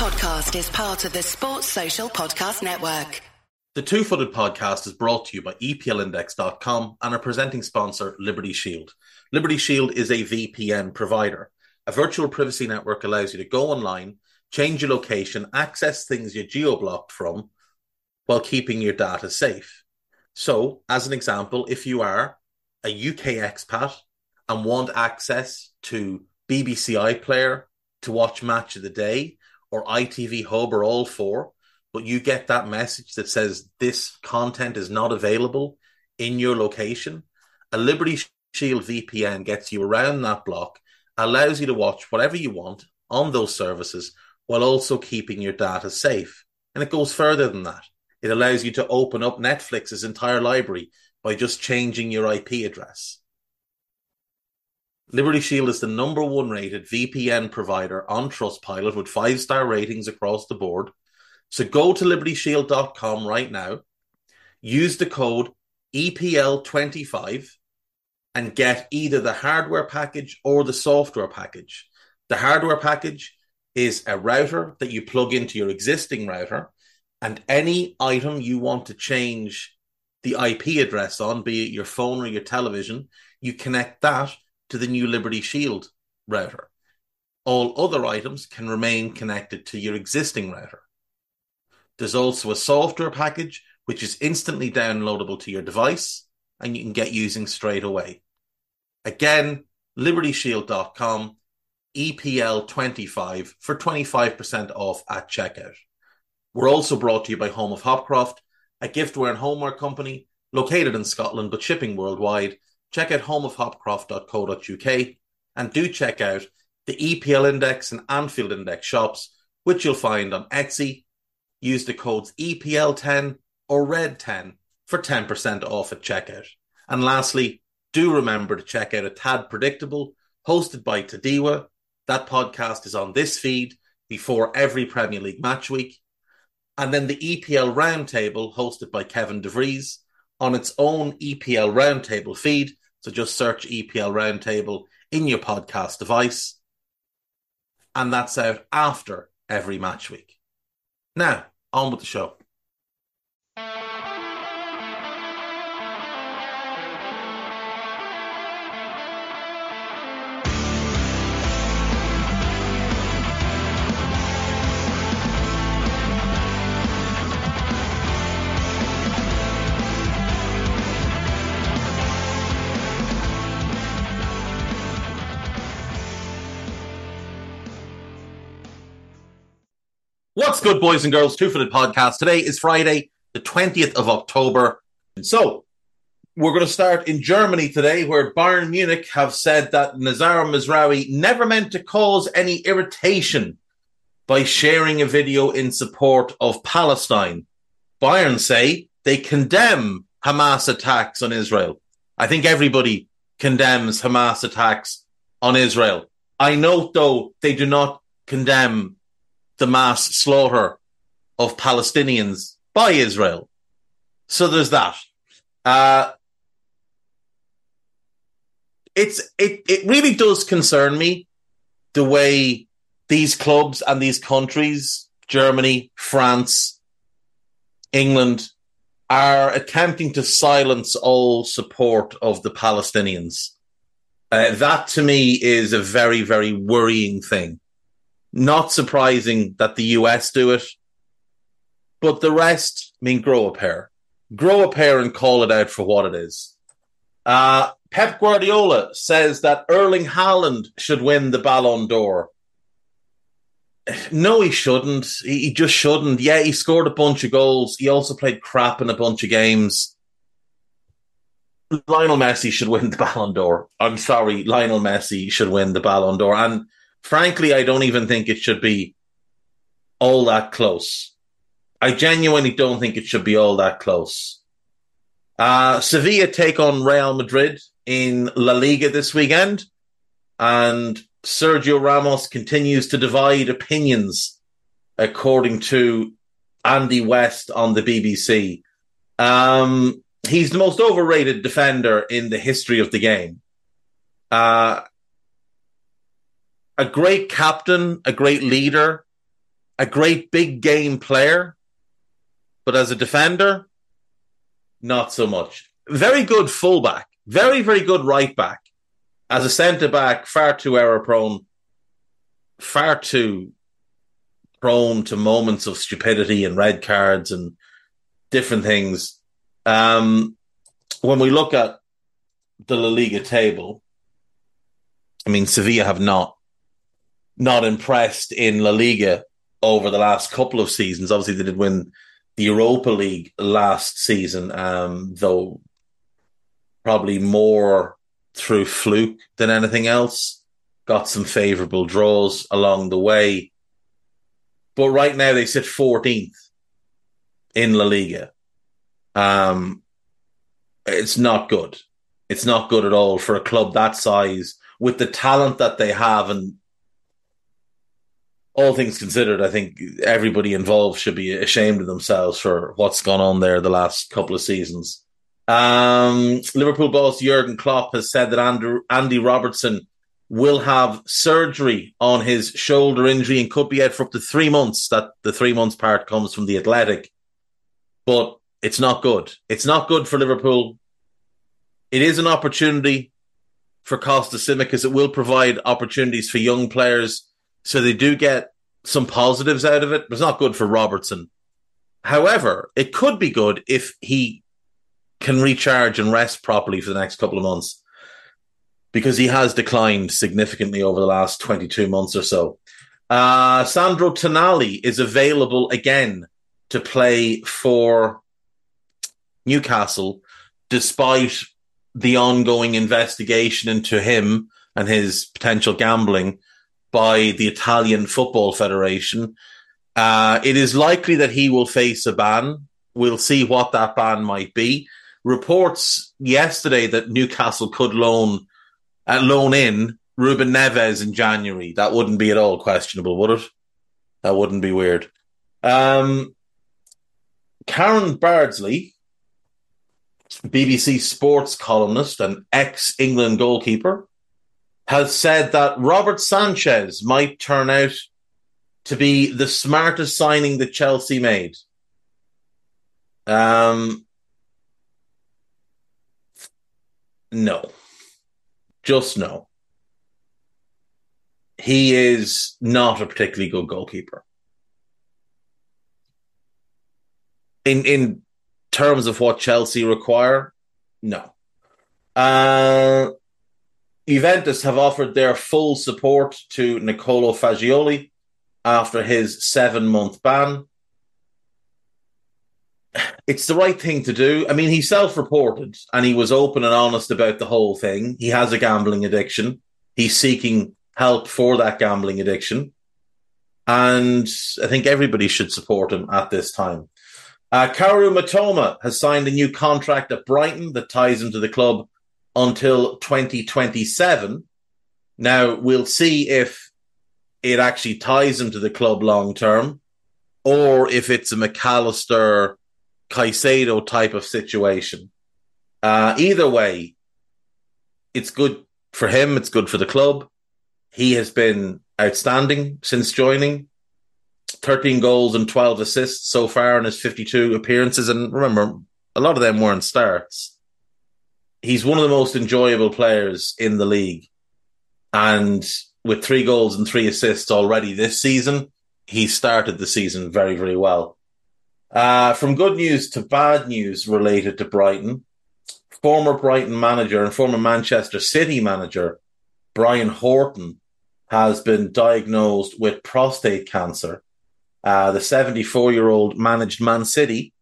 podcast is part of the Sports Social Podcast Network. The Two Footed Podcast is brought to you by EPLindex.com and our presenting sponsor, Liberty Shield. Liberty Shield is a VPN provider. A virtual privacy network allows you to go online, change your location, access things you're geo blocked from while keeping your data safe. So, as an example, if you are a UK expat and want access to BBC iPlayer to watch Match of the Day or ITV Hub or all four, but you get that message that says this content is not available in your location, a Liberty Shield VPN gets you around that block, allows you to watch whatever you want on those services while also keeping your data safe. And it goes further than that. It allows you to open up Netflix's entire library by just changing your IP address. Liberty Shield is the number one rated VPN provider on Trustpilot with five star ratings across the board. So go to libertyshield.com right now, use the code EPL25 and get either the hardware package or the software package. The hardware package is a router that you plug into your existing router, and any item you want to change the IP address on, be it your phone or your television, you connect that to the new Liberty Shield router. All other items can remain connected to your existing router. There's also a software package which is instantly downloadable to your device and you can get using straight away. Again, libertyshield.com, EPL25 for 25% off at checkout. We're also brought to you by Home of Hopcroft, a giftware and homeware company located in Scotland but shipping worldwide. Check out homeofhopcroft.co.uk and do check out the EPL Index and Anfield Index shops, which you'll find on Etsy. Use the codes EPL10 or RED10 for 10% off at checkout. And lastly, do remember to check out A Tad Predictable, hosted by Tadiwa. That podcast is on this feed before every Premier League match week. And then the EPL Roundtable, hosted by Kevin DeVries, on its own EPL Roundtable feed. So just search EPL Roundtable in your podcast device. And that's out after every match week. Now, on with the show. What's good, boys and girls? Two Footed Podcast. Today is Friday, the 20th of October. So, we're going to start in Germany today, where Bayern Munich have said that Noussair Mazraoui never meant to cause any irritation by sharing a video in support of Palestine. Bayern say they condemn Hamas attacks on Israel. I think everybody condemns Hamas attacks on Israel. I note, though, they do not condemn the mass slaughter of Palestinians by Israel. So there's that. Uh, it's it it really does concern me the way these clubs and these countries, Germany, France, England, are attempting to silence all support of the Palestinians. Uh, that to me is a very, very worrying thing. Not surprising that the US do it, but the rest I mean grow a pair, grow a pair and call it out for what it is. Uh, Pep Guardiola says that Erling Haaland should win the Ballon d'Or. No, he shouldn't. He, he just shouldn't. Yeah, he scored a bunch of goals. He also played crap in a bunch of games. Lionel Messi should win the Ballon d'Or. I'm sorry, Lionel Messi should win the Ballon d'Or. And frankly, I don't even think it should be all that close. I genuinely don't think it should be all that close. Uh, Sevilla take on Real Madrid in La Liga this weekend, and Sergio Ramos continues to divide opinions, according to Andy West on the BBC. Um, he's the most overrated defender in the history of the game. Uh, a great captain, a great leader, a great big game player, but as a defender, not so much. Very good fullback, very, very good right back. As a centre back, far too error prone, far too prone to moments of stupidity and red cards and different things. Um, when we look at the La Liga table, I mean, Sevilla have not not impressed in La Liga over the last couple of seasons. Obviously, they did win the Europa League last season, um, though probably more through fluke than anything else. Got some favourable draws along the way. But right now they sit 14th in La Liga. Um, it's not good. It's not good at all for a club that size with the talent that they have and all things considered, I think everybody involved should be ashamed of themselves for what's gone on there the last couple of seasons. Um, Liverpool boss Jurgen Klopp has said that Andrew, Andy Robertson will have surgery on his shoulder injury and could be out for up to three months. That the three months part comes from the Athletic, but it's not good. It's not good for Liverpool. It is an opportunity for Costa Tsimikas. It will provide opportunities for young players so they do get some positives out of it, it's not good for Robertson. However, it could be good if he can recharge and rest properly for the next couple of months because he has declined significantly over the last 22 months or so. Uh, Sandro Tonali is available again to play for Newcastle despite the ongoing investigation into him and his potential gambling by the Italian Football Federation. Uh, it is likely that he will face a ban. We'll see what that ban might be. Reports yesterday that Newcastle could loan uh, loan in Ruben Neves in January. That wouldn't be at all questionable, would it? That wouldn't be weird. Um, Karen Bardsley, BBC Sports columnist and ex England goalkeeper, has said that Robert Sanchez might turn out to be the smartest signing that Chelsea made. Um, no, just no. He is not a particularly good goalkeeper. In in terms of what Chelsea require, no. Uh, Juventus have offered their full support to Nicolo Fagioli after his seven month ban. It's the right thing to do. I mean, he self reported and he was open and honest about the whole thing. He has a gambling addiction. He's seeking help for that gambling addiction. And I think everybody should support him at this time. Uh, Kaoru Mitoma has signed a new contract at Brighton that ties him to the club until 2027. Now we'll see if it actually ties him to the club long term or if it's a Mac Allister Caicedo type of situation. Uh, either way, it's good for him. It's good for the club. He has been outstanding since joining. 13 goals and 12 assists so far in his 52 appearances. And remember, a lot of them weren't starts he's one of the most enjoyable players in the league. And with three goals and three assists already this season, he started the season very, very well. Uh, from good news to bad news related to Brighton, former Brighton manager and former Manchester City manager Brian Horton has been diagnosed with prostate cancer. Uh, the 74 year old managed Man City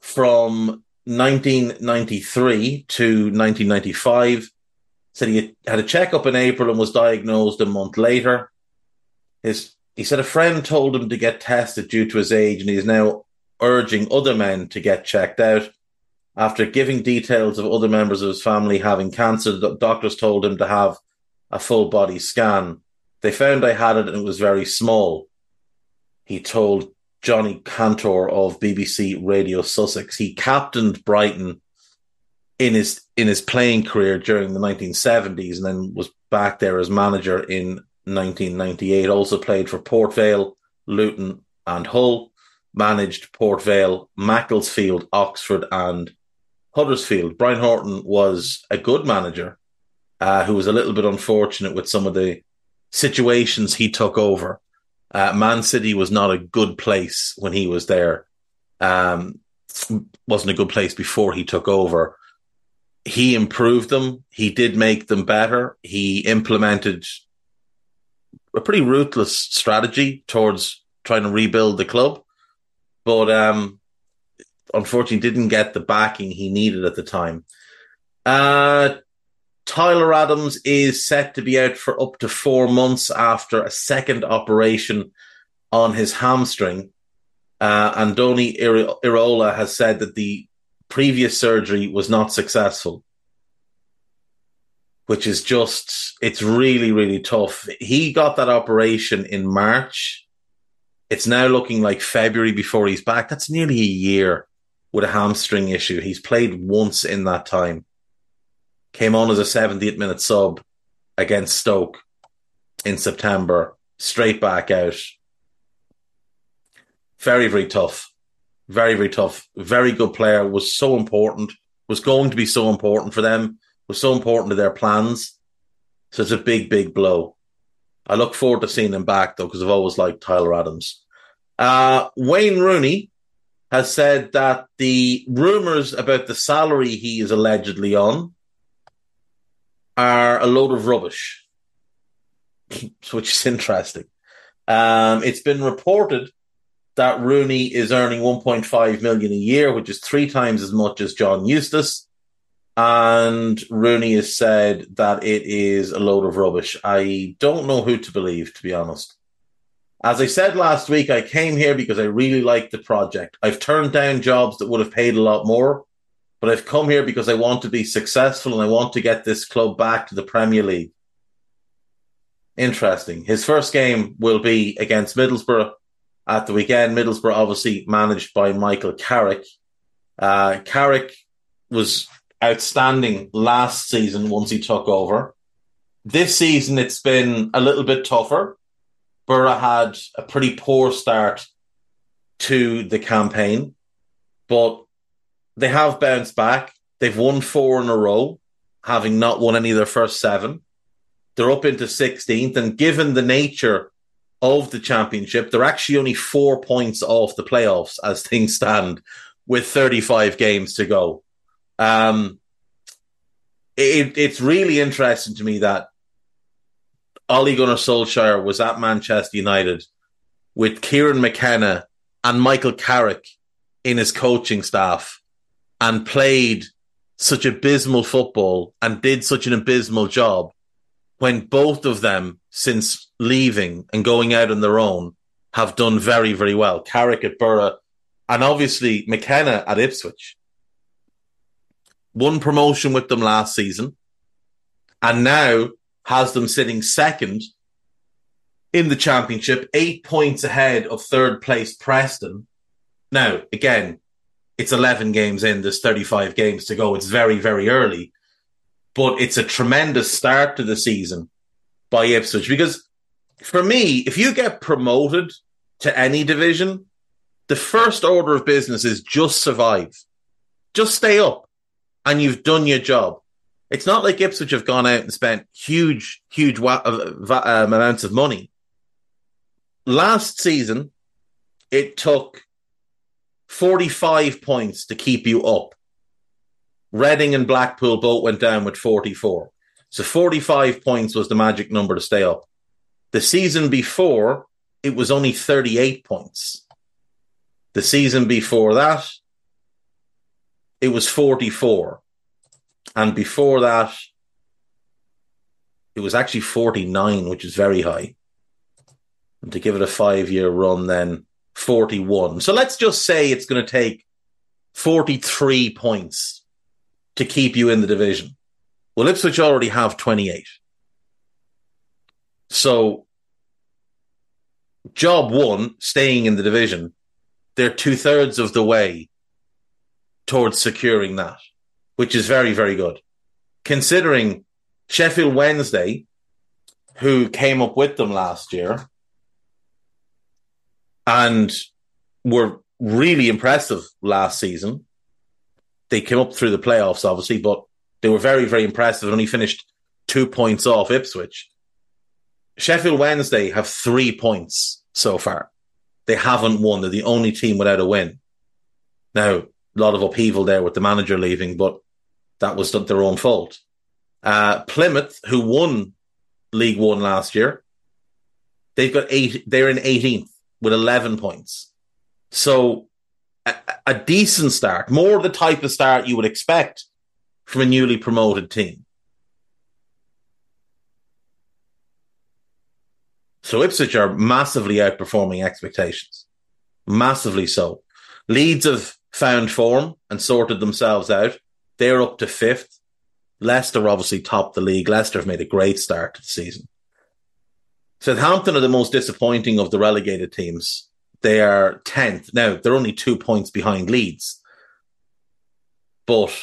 from 1993 to 1995. Said he had a checkup in April and was diagnosed a month later. His he said a friend told him to get tested due to his age, and he is now urging other men to get checked out. After giving details of other members of his family having cancer, the doctors told him to have a full body scan. They found I had it and it was very small. He told Johnny Cantor of BBC Radio Sussex. He captained Brighton in his in his playing career during the 1970s and then was back there as manager in 1998. Also played for Port Vale Luton, and Hull. Managed Port Vale, Macclesfield, Oxford, and Huddersfield. Brian Horton was a good manager uh, who was a little bit unfortunate with some of the situations he took over. Uh, Man City was not a good place when he was there. Um, wasn't a good place before he took over. He improved them. He did make them better. He implemented a pretty ruthless strategy towards trying to rebuild the club, but um, unfortunately didn't get the backing he needed at the time. Uh, Tyler Adams is set to be out for up to four months after a second operation on his hamstring. Uh, Andoni Iraola has said that the previous surgery was not successful, which is just, it's really, really tough. He got that operation in March. It's now looking like February before he's back. That's nearly a year with a hamstring issue. He's played once in that time came on as a 78 minute sub against Stoke in September, straight back out. Very, very tough. Very, very tough. Very good player. Was so important. Was going to be so important for them. Was so important to their plans. So it's a big, big blow. I look forward to seeing him back though, because I've always liked Tyler Adams. Uh, Wayne Rooney has said that the rumors about the salary he is allegedly on are a load of rubbish, which is interesting. Um, it's been reported that Rooney is earning 1.5 million a year, which is three times as much as John Eustace. And Rooney has said that it is a load of rubbish. I don't know who to believe, to be honest. As I said last week, I came here because I really liked the project. I've turned down jobs that would have paid a lot more but I've come here because I want to be successful and I want to get this club back to the Premier League. Interesting. His first game will be against Middlesbrough at the weekend. Middlesbrough, obviously managed by Michael Carrick. Uh, Carrick was outstanding last season once he took over. This season, it's been a little bit tougher. Borough had a pretty poor start to the campaign, but they have bounced back. They've won four in a row, having not won any of their first seven. They're up into 16th. And given the nature of the championship, they're actually only four points off the playoffs as things stand with 35 games to go. Um, it, it's really interesting to me that Ole Gunnar Solskjaer was at Manchester United with Kieran McKenna and Michael Carrick in his coaching staff and played such abysmal football and did such an abysmal job when both of them, since leaving and going out on their own, have done very, very well. Carrick at Borough and obviously McKenna at Ipswich. Won promotion with them last season and now has them sitting second in the championship, eight points ahead of third place Preston. Now, again, it's 11 games in, there's 35 games to go. It's very, very early, but it's a tremendous start to the season by Ipswich because for me, if you get promoted to any division, the first order of business is just survive, just stay up, and you've done your job. It's not like Ipswich have gone out and spent huge, huge wa- uh, um, amounts of money. Last season, it took 45 points to keep you up. Reading and Blackpool both went down with 44. So 45 points was the magic number to stay up. The season before, it was only 38 points. The season before that, it was 44. And before that, it was actually 49, which is very high. And to give it a five year run, then 41. So let's just say it's going to take 43 points to keep you in the division. Well, Ipswich already have 28. So, job one, staying in the division, they're two thirds of the way towards securing that, which is very, very good. Considering Sheffield Wednesday, who came up with them last year, and were really impressive last season. They came up through the playoffs, obviously, but they were very, very impressive and only finished two points off Ipswich. Sheffield Wednesday have three points so far. They haven't won. They're the only team without a win. Now, a lot of upheaval there with the manager leaving, but that was their own fault. Uh, Plymouth, who won League One last year, they've got eight. They're in 18th with 11 points. So a, a decent start, more the type of start you would expect from a newly promoted team. So Ipswich are massively outperforming expectations. Massively so. Leeds have found form and sorted themselves out. They're up to fifth. Leicester obviously topped the league. Leicester have made a great start to the season. Southampton are the most disappointing of the relegated teams. They are 10th. Now, they're only two points behind Leeds. But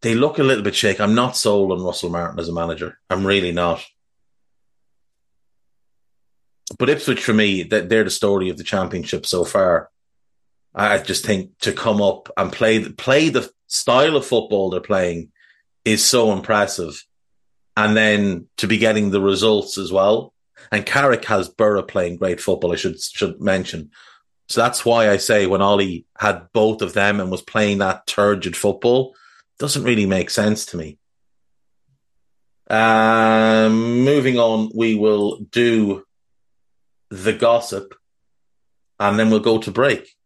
they look a little bit shaky. I'm not sold on Russell Martin as a manager. I'm really not. But Ipswich, for me, they're the story of the championship so far. I just think to come up and play play the style of football they're playing is so impressive, and then to be getting the results as well. And Carrick has Borough playing great football. I should should mention. So that's why I say when Ollie had both of them and was playing that turgid football, doesn't really make sense to me. Um, moving on, we will do the gossip, and then we'll go to break.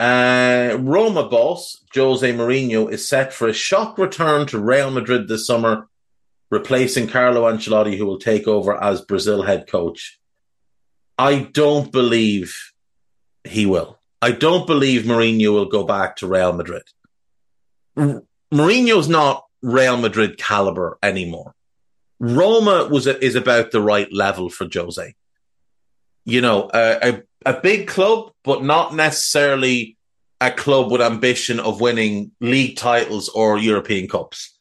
Uh, Roma boss Jose Mourinho is set for a shock return to Real Madrid this summer, replacing Carlo Ancelotti, who will take over as Brazil head coach. I don't believe he will. I don't believe Mourinho will go back to Real Madrid. Mourinho's not Real Madrid caliber anymore. Roma was is about the right level for Jose you know, a, a, a big club, but not necessarily a club with ambition of winning league titles or European cups.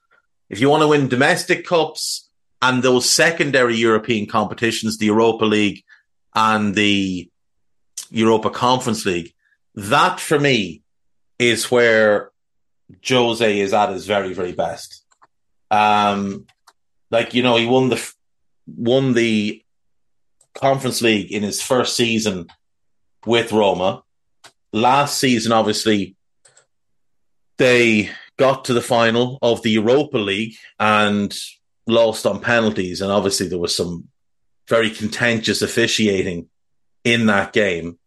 If you want to win domestic cups and those secondary European competitions, the Europa League and the Europa Conference League, that for me is where Jose is at his very, very best. Um, like, you know, he won the, won the Conference League in his first season with Roma. Last season, obviously, they got to the final of the Europa League and lost on penalties. And obviously, there was some very contentious officiating in that game.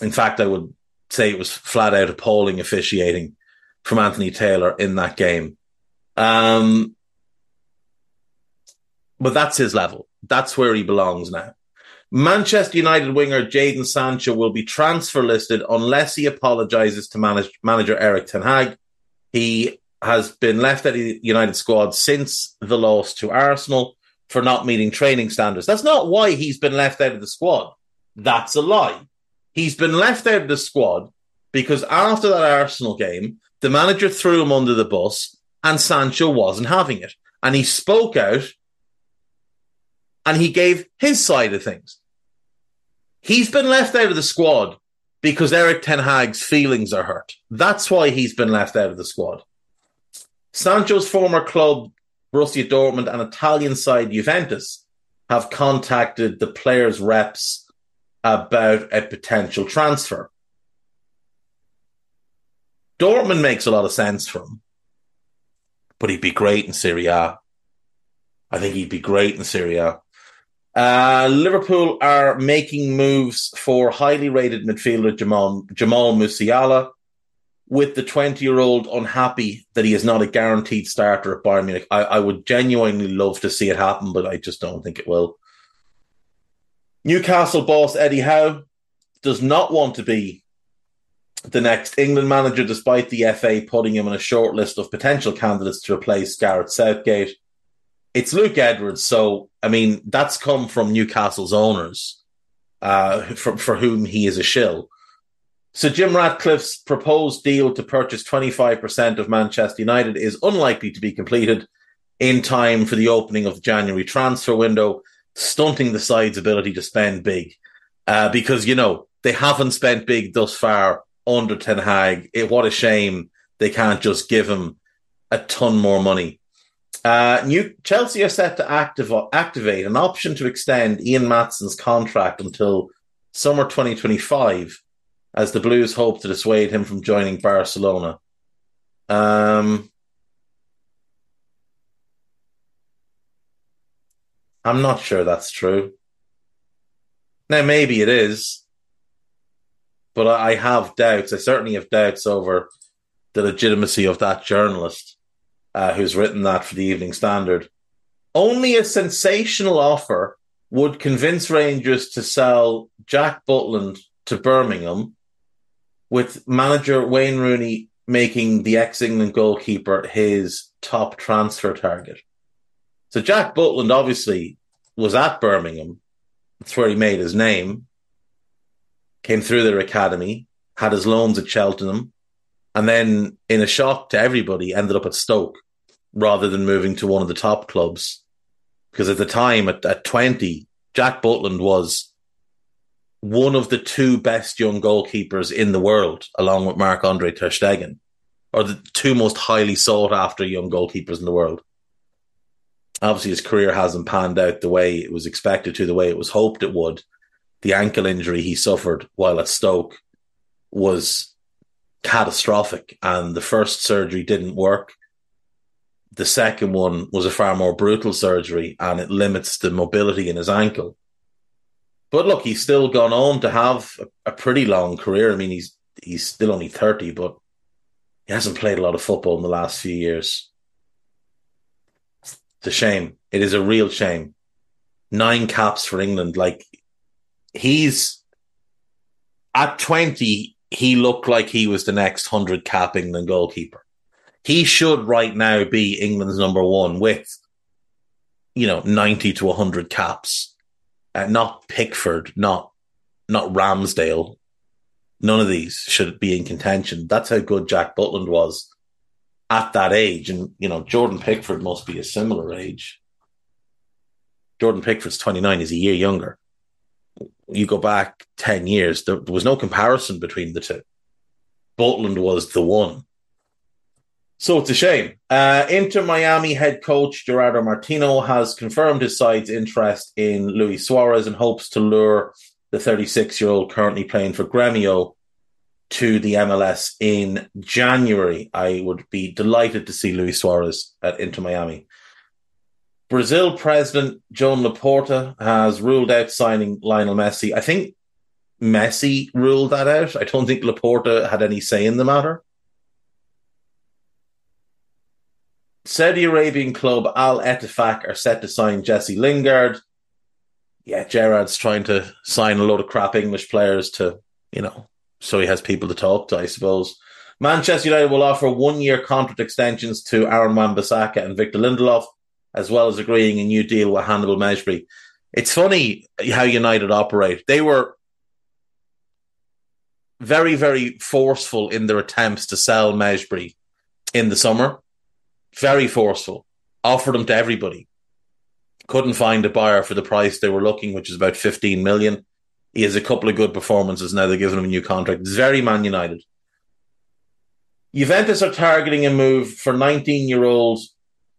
In fact, I would say it was flat out appalling officiating from Anthony Taylor in that game. Um, but that's his level. That's where he belongs now. Manchester United winger Jadon Sancho will be transfer listed unless he apologises to manage, manager Erik Ten Hag. He has been left at the United squad since the loss to Arsenal for not meeting training standards. That's not why he's been left out of the squad. That's a lie. He's been left out of the squad because after that Arsenal game, the manager threw him under the bus and Sancho wasn't having it. And he spoke out and he gave his side of things. He's been left out of the squad because Erik Ten Hag's feelings are hurt. That's why he's been left out of the squad. Sancho's former club, Borussia Dortmund, and Italian side Juventus have contacted the players' reps about a potential transfer. Dortmund makes a lot of sense for him, but he'd be great in Syria. I think he'd be great in Serie A. Uh, Liverpool are making moves for highly rated midfielder Jamal, Jamal Musiala, with the 20 year old unhappy that he is not a guaranteed starter at Bayern Munich. I, I would genuinely love to see it happen, but I just don't think it will. Newcastle boss Eddie Howe does not want to be the next England manager, despite the FA putting him on a short list of potential candidates to replace Gareth Southgate it's Luke Edwards. So, I mean, that's come from Newcastle's owners, uh, for, for whom he is a shill. So, Jim Ratcliffe's proposed deal to purchase 25% of Manchester United is unlikely to be completed in time for the opening of the January transfer window. stunting the side's ability to spend big. Uh, because, you know, they haven't spent big thus far under Ten Hag. It, what a shame they can't just give him a ton more money. Uh, New Chelsea are set to activate an option to extend Ian Maatsen's contract until summer 2025 as the Blues hope to dissuade him from joining Barcelona. Um, I'm not sure that's true. Now, maybe it is, but I have doubts. I certainly have doubts over the legitimacy of that journalist uh, who's written that for the Evening Standard. Only a sensational offer would convince Rangers to sell Jack Butland to Birmingham, with manager Wayne Rooney making the ex England goalkeeper his top transfer target. So Jack Butland obviously was at Birmingham. That's where he made his name. Came through their academy, had his loans at Cheltenham, and then, in a shock to everybody, ended up at Stoke rather than moving to one of the top clubs. Because at the time, at, at 20, Jack Butland was one of the two best young goalkeepers in the world, along with Marc Andre Ter Stegen, or the two most highly sought after young goalkeepers in the world obviously his career hasn't panned out the way it was expected to, the way it was hoped it would. The ankle injury he suffered while at Stoke was catastrophic, and the first surgery didn't work. The second one was a far more brutal surgery, and it limits the mobility in his ankle. But look, he's still gone on to have a, a pretty long career. I mean, he's he's still only thirty, but he hasn't played a lot of football in the last few years. It's a shame. It is a real shame. Nine caps for England. Like he's at 20, he looked like he was the next 100 cap England goalkeeper. He should right now be England's number one with, you know, 90 to 100 caps. Uh, not Pickford, not not Ramsdale. None of these should be in contention. That's how good Jack Butland was at that age. And, you know, Jordan Pickford must be a similar age. Jordan Pickford's 29, is a year younger. You go back 10 years, there, there was no comparison between the two. Butland was the one. So it's a shame. Uh, Inter Miami head coach Gerardo Martino has confirmed his side's interest in Luis Suarez and hopes to lure the 36 year old currently playing for Gremio to the MLS in January. I would be delighted to see Luis Suarez at Inter Miami. Brazil President Joan Laporta has ruled out signing Lionel Messi. I think Messi ruled that out. I don't think Laporta had any say in the matter. Saudi Arabian club Al Ettifaq are set to sign Jesse Lingard. Yeah, Gerrard's trying to sign a load of crap English players to, you know, so he has people to talk to, I suppose. Manchester United will offer one year contract extensions to Aaron Wan-Bissaka and Victor Lindelof, as well as agreeing a new deal with Hannibal Mejbri. It's funny how United operate. They were very, very forceful in their attempts to sell Mejbri in the summer. Very forceful. Offered them to everybody. Couldn't find a buyer for the price they were looking, which is about 15 million. He has a couple of good performances now. They're giving him a new contract. It's very Man United. Juventus are targeting a move for 19 year old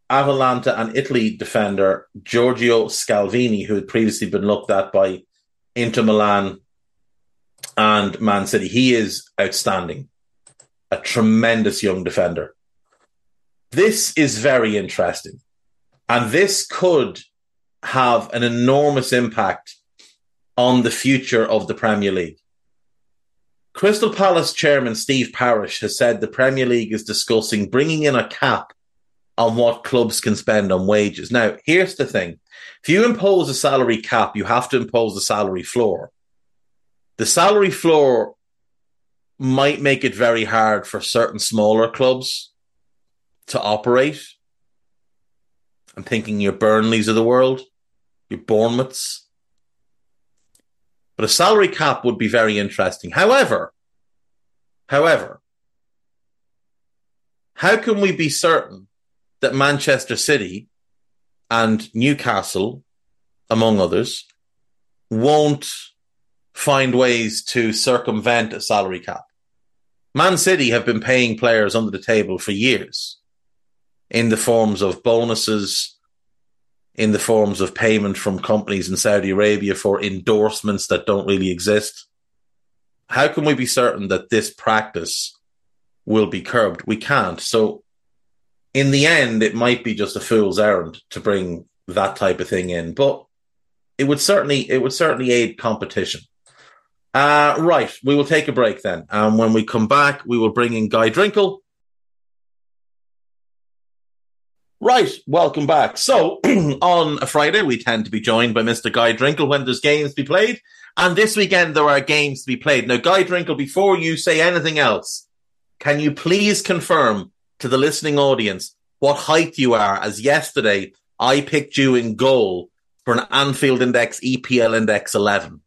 Atalanta and Italy defender Giorgio Scalvini, who had previously been looked at by Inter Milan and Man City. He is outstanding, a tremendous young defender. This is very interesting. And this could have an enormous impact on the future of the Premier League. Crystal Palace chairman Steve Parish has said the Premier League is discussing bringing in a cap on what clubs can spend on wages. Now, here's the thing. If you impose a salary cap, you have to impose a salary floor. The salary floor might make it very hard for certain smaller clubs to operate. I'm thinking your Burnleys of the world, your Bournemouths, but a salary cap would be very interesting. However, however, how can we be certain that Manchester City and Newcastle among others, won't find ways to circumvent a salary cap. Man City have been paying players under the table for years in the forms of bonuses, in the forms of payment from companies in Saudi Arabia for endorsements that don't really exist. How can we be certain that this practice will be curbed? We can't. So, in the end, it might be just a fool's errand to bring that type of thing in, but it would certainly it would certainly aid competition. Uh, right, we will take a break then, and when we come back, we will bring in Guy Drinkle Right, welcome back. So, on a Friday, we tend to be joined by Mr. Guy Drinkle when there's games to be played. And this weekend, there are games to be played. Now, Guy Drinkle, before you say anything else, can you please confirm to the listening audience what height you are? As yesterday, I picked you in goal for an Anfield Index EPL Index 11.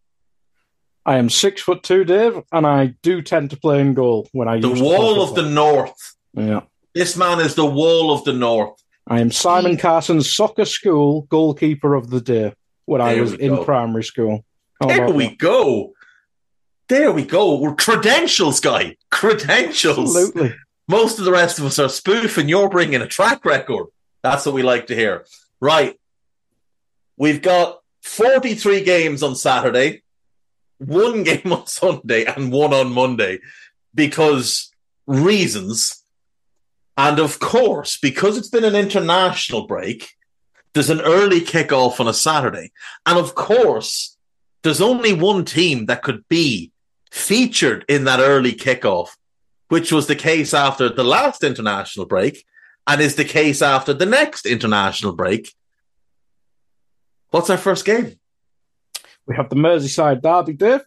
I am six foot two, Dave, and I do tend to play in goal when I. Use the wall of the north. Yeah. This man is the wall of the north. I am Simon Carson's soccer school goalkeeper of the day when I was in primary school. How There we that? go. There we go. We're credentials, guy. Credentials. Absolutely. Most of the rest of us are spoofing. You're bringing a track record. That's what we like to hear. Right. We've got 43 games on Saturday, one game on Sunday, and one on Monday because reasons. And of course, because it's been an international break, there's an early kickoff on a Saturday. And of course, there's only one team that could be featured in that early kickoff, which was the case after the last international break and is the case after the next international break. What's our first game? We have the Merseyside Derby, Dave,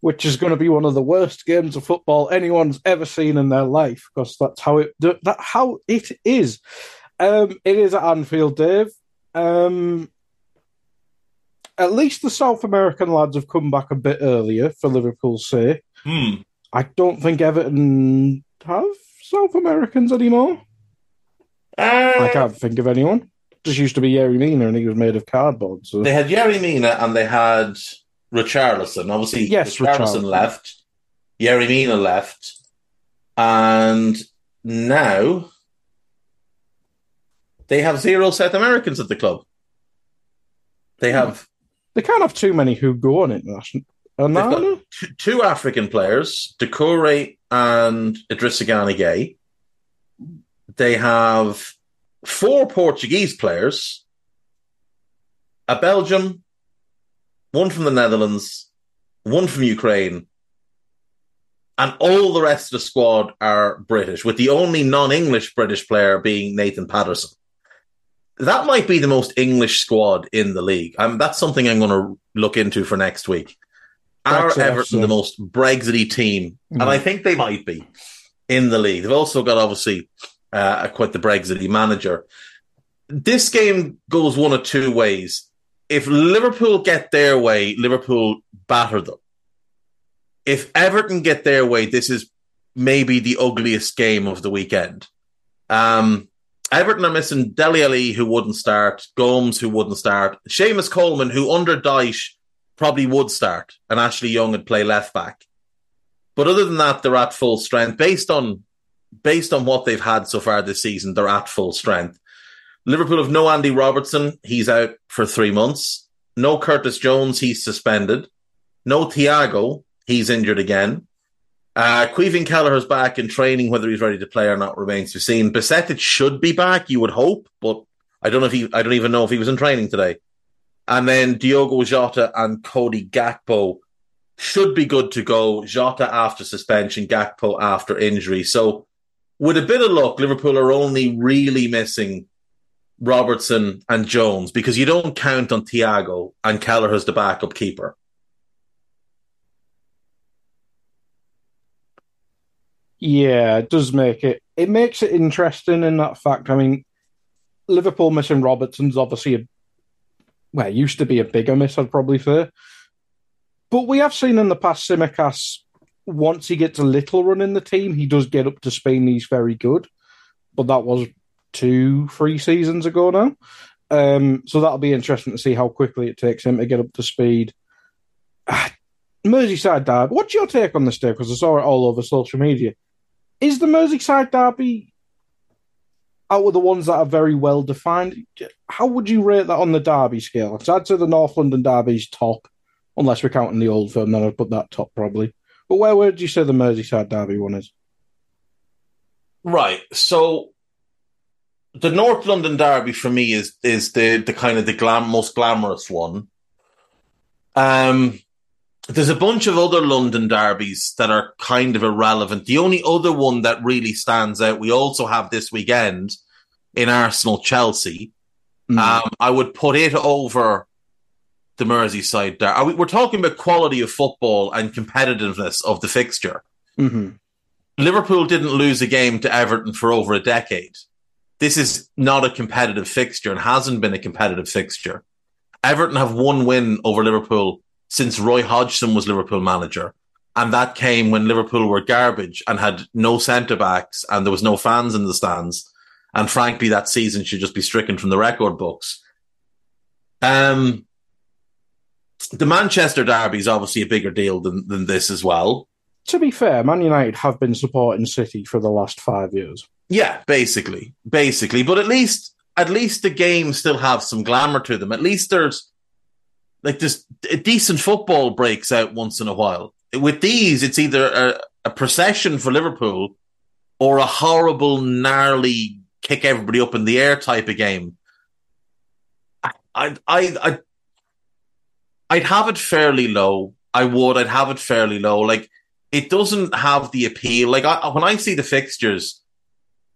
which is going to be one of the worst games of football anyone's ever seen in their life, because that's how it that how it is. Um, it is at Anfield, Dave. Um, at least the South American lads have come back a bit earlier for Liverpool's sake. Hmm. I don't think Everton have South Americans anymore. I Uh, can't think of anyone. Just used to be Yerry Mina, and he was made of cardboard. So they had Yerry Mina and they had Richarlison. Obviously, Yes, Richarlison Richarlison. left. Yerry Mina left. And now they have zero South Americans at the club. They hmm. have they can't have too many who go on international. Uh, They've got two African players, Doucouré and Idrissa Gana Gueye. They have four Portuguese players, a Belgium, one from the Netherlands, one from Ukraine, and all the rest of the squad are British, with the only non-English British player being Nathan Patterson. That might be the most English squad in the league. Um, that's something I'm going to look into for next week. Are Everton the most Brexity team? And Mm. I think they might be in the league. They've also got obviously uh, quite the Brexity manager. This game goes one of two ways. If Liverpool get their way, Liverpool batter them. If Everton get their way, this is maybe the ugliest game of the weekend. Um, Everton are missing Dele Alli, who wouldn't start, Gomes, who wouldn't start, Seamus Coleman, who under Dyche probably would start, and Ashley Young would play left back. But other than that, they're at full strength based on based on what they've had so far this season. They're at full strength. Liverpool have no Andy Robertson; he's out for three months. No Curtis Jones; he's suspended. No Thiago; he's injured again. Uh, Caoimhin Kelleher's back in training. Whether he's ready to play or not remains to be seen. Bajcetic should be back, you would hope, but I don't know if he. I don't even know if he was in training today. And then Diogo Jota and Cody Gakpo should be good to go. Jota after suspension, Gakpo after injury. So, with a bit of luck, Liverpool are only really missing Robertson and Jones because you don't count on Thiago and Kelleher's the backup keeper. Yeah, it does make it. It makes it interesting in that fact. I mean, Liverpool missing Robertson's obviously a well, used to be a bigger miss, I'd probably say. But we have seen in the past Tsimikas, once he gets a little run in the team, he does get up to speed he's very good. But that was two, three seasons ago now. Um, so that'll be interesting to see how quickly it takes him to get up to speed. Ah, Merseyside derby. What's your take on this, day? Because I saw it all over social media. Is the Merseyside derby out of the ones that are very well defined? How would you rate that on the derby scale? So I'd say the North London derby's top, unless we're counting the old firm. Then I'd put that top probably. But where would you say the Merseyside derby one is? Right. So the North London Derby for me is is the the kind of the glam most glamorous one. Um, there's a bunch of other London derbies that are kind of irrelevant. The only other one that really stands out, we also have this weekend in Arsenal Chelsea. Mm. Um, I would put it over the Merseyside derby. We're talking about quality of football and competitiveness of the fixture. Mm-hmm. Liverpool didn't lose a game to Everton for over a decade this is not a competitive fixture and hasn't been a competitive fixture. Everton have one win over Liverpool since Roy Hodgson was Liverpool manager. And that came when Liverpool were garbage and had no centre backs and there was no fans in the stands. And frankly, that season should just be stricken from the record books. Um, the Manchester Derby is obviously a bigger deal than, than this as well. To be fair, Man United have been supporting City for the last five years. Yeah, basically, basically. But at least, at least the games still have some glamour to them. At least there's like this a decent football breaks out once in a while. With these, it's either a, a procession for Liverpool or a horrible, gnarly kick everybody up in the air type of game. I, I, I, I'd have it fairly low. I would. I'd have it fairly low. Like it doesn't have the appeal. Like I, when I see the fixtures,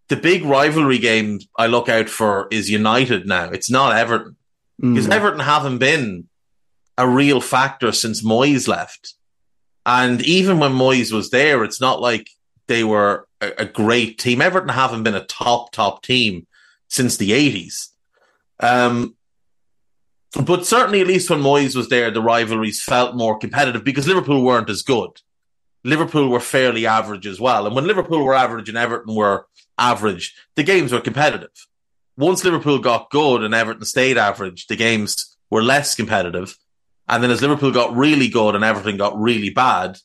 the big rivalry game I look out for is United now. It's not Everton. Mm. Because Everton haven't been a real factor since Moyes left. And even when Moyes was there, it's not like they were a, a great team. Everton haven't been a top, top team since the 80s. Um, but certainly, at least when Moyes was there, the rivalries felt more competitive because Liverpool weren't as good. Liverpool were fairly average as well. And when Liverpool were average and Everton were average, the games were competitive. Once Liverpool got good and Everton stayed average, the games were less competitive. And then as Liverpool got really good and Everton got really bad,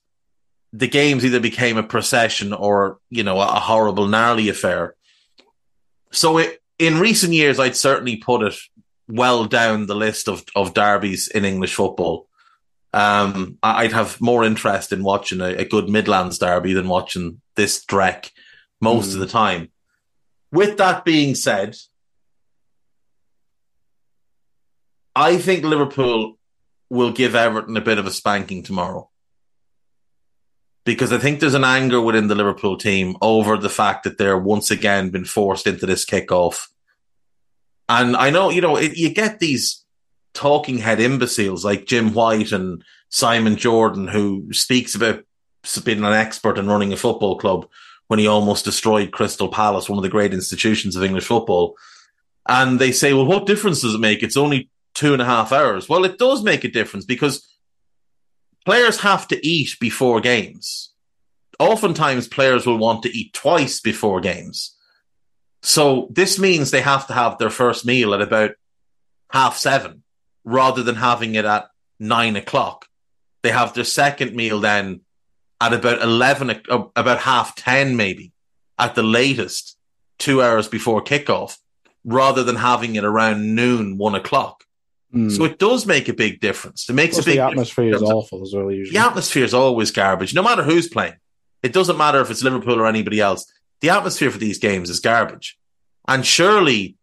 the games either became a procession or, you know, a horrible, gnarly affair. So it, in recent years, I'd certainly put it well down the list of, of derbies in English football. Um, I'd have more interest in watching a, a good Midlands derby than watching this dreck most mm. of the time. With that being said, I think Liverpool will give Everton a bit of a spanking tomorrow. Because I think there's an anger within the Liverpool team over the fact that they're once again been forced into this kickoff. And I know, you know, it, you get these talking head imbeciles like Jim White and Simon Jordan who speaks about being an expert in running a football club when he almost destroyed Crystal Palace, one of the great institutions of English football. And they say, well, what difference does it make? It's only two and a half hours. Well, it does make a difference because players have to eat before games. Oftentimes, players will want to eat twice before games. So this means they have to have their first meal at about half seven rather than having it at nine o'clock. They have their second meal then at about 11, uh, about half 10 maybe at the latest, two hours before kickoff, rather than having it around noon, one o'clock. Mm. So it does make a big difference. It makes Plus a big the atmosphere is awful as well. Usually, the atmosphere is always garbage, no matter who's playing. It doesn't matter if it's Liverpool or anybody else. The atmosphere for these games is garbage. And surely,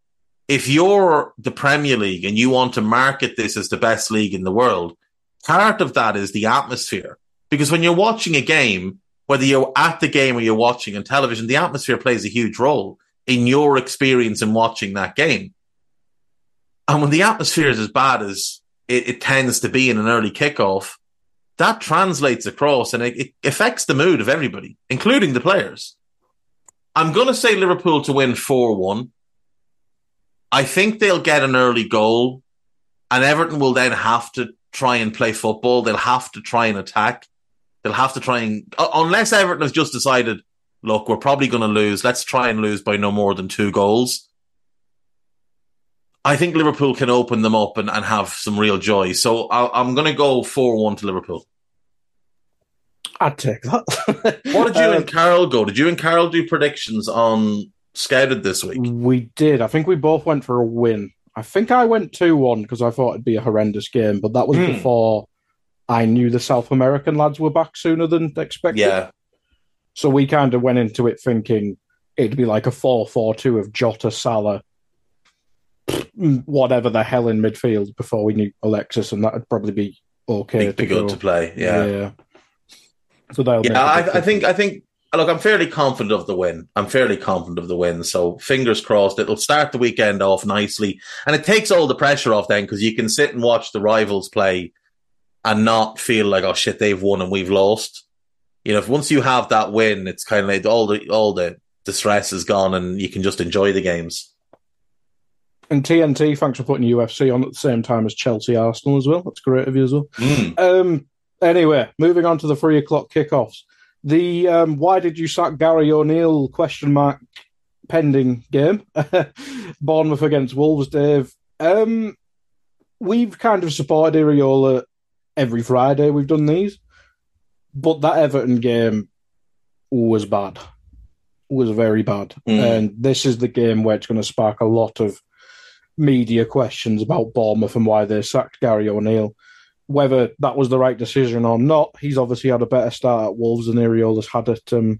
if you're the Premier League and you want to market this as the best league in the world, part of that is the atmosphere. Because when you're watching a game, whether you're at the game or you're watching on television, the atmosphere plays a huge role in your experience in watching that game. And when the atmosphere is as bad as it, it tends to be in an early kickoff, that translates across and it, it affects the mood of everybody, including the players. I'm going to say Liverpool to win 4 1. I think they'll get an early goal, and Everton will then have to try and play football. They'll have to try and attack. They'll have to try and, unless Everton has just decided, look, we're probably going to lose. Let's try and lose by no more than two goals. I think Liverpool can open them up and, and have some real joy. So i am going to go 4 1 to Liverpool. I'd take that. what did you um, and Carol go? Did you and Carol do predictions on Scouted this week? We did. I think we both went for a win. I think I went 2 1 because I thought it'd be a horrendous game, but that was mm. before I knew the South American lads were back sooner than expected. Yeah. So we kind of went into it thinking it'd be like a 4 4 2 of Jota Salah, whatever the hell in midfield before we knew Alexis, and that'd probably be okay. Be, be good to play, yeah. yeah. So yeah, I, I think I think look, I'm fairly confident of the win. I'm fairly confident of the win. So fingers crossed, it'll start the weekend off nicely, and it takes all the pressure off then because you can sit and watch the rivals play and not feel like oh shit they've won and we've lost. You know, if once you have that win, it's kind of like all the all the the stress is gone and you can just enjoy the games. And TNT, thanks for putting UFC on at the same time as Chelsea Arsenal as well. That's great of you as well. Mm. Um, anyway, moving on to the three o'clock kickoffs. The um, why did you sack Gary O'Neill question mark pending game? Bournemouth against Wolves, Dave. Um, we've kind of supported Iraola every Friday. We've done these, but that Everton game was bad. Was very bad, mm. and this is the game where it's going to spark a lot of media questions about Bournemouth and why they sacked Gary O'Neill whether that was the right decision or not, he's obviously had a better start at Wolves than Iraola's had at um,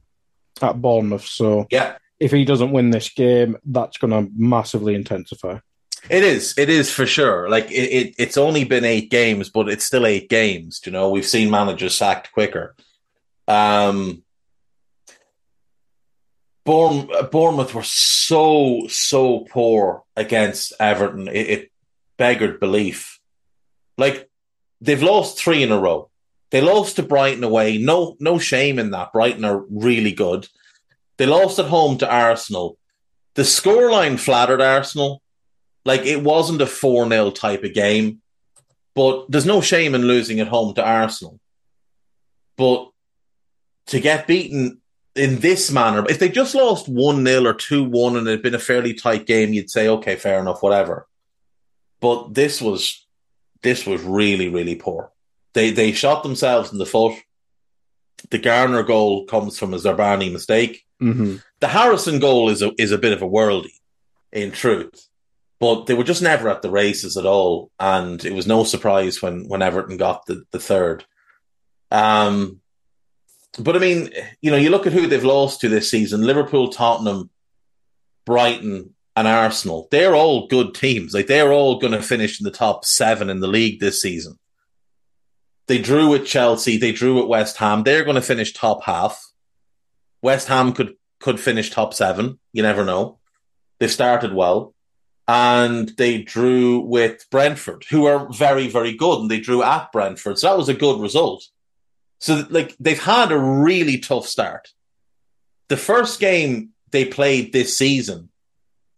at Bournemouth. So yeah, if he doesn't win this game, that's going to massively intensify. It is. It is for sure. Like it, it, it's only been eight games, but it's still eight games. You know, we've seen managers sacked quicker. Um, Bournemouth were so so poor against Everton. It, it beggared belief. Like they've lost three in a row. They lost to Brighton away. No, no shame in that. Brighton are really good. They lost at home to Arsenal. The scoreline flattered Arsenal. Like it wasn't a 4 0 type of game, but there's no shame in losing at home to Arsenal. But to get beaten in this manner, if they just lost 1 0 or 2 1 and it had been a fairly tight game, you'd say, okay, fair enough, whatever. But this was this was really, really poor. They they shot themselves in the foot. The Garner goal comes from a Zabarnyi mistake. Mm-hmm. The Harrison goal is a is a bit of a worldie, in truth. But they were just never at the races at all, and it was no surprise when when Everton got the, the third. Um, but I mean, you know, you look at who they've lost to this season: Liverpool, Tottenham, Brighton, and Arsenal, they're all good teams. Like they're all going to finish in the top seven in the league this season. They drew with Chelsea. They drew with West Ham. They're going to finish top half. West Ham could could finish top seven. You never know. They've started well, and they drew with Brentford, who are very very good, and they drew at Brentford. So that was a good result. So like they've had a really tough start. The first game they played this season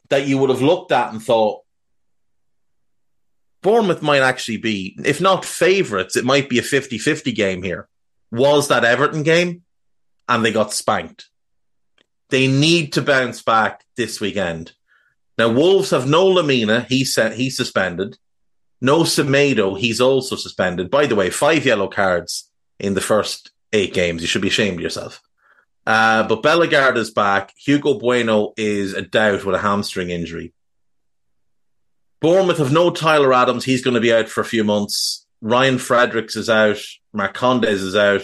that you would have looked at and thought Bournemouth might actually be, if not favourites, it might be a 50 50 game here. Was that Everton game? And they got spanked. They need to bounce back this weekend. Now, Wolves have no Lemina, he's, he's suspended. No Semedo, he's also suspended. By the way, five yellow cards in the first eight games. You should be ashamed of yourself. Uh, but Bellegarde is back. Hugo Bueno is a doubt with a hamstring injury. Bournemouth have no Tyler Adams. He's going to be out for a few months. Ryan Fredericks is out. Marcondes is out.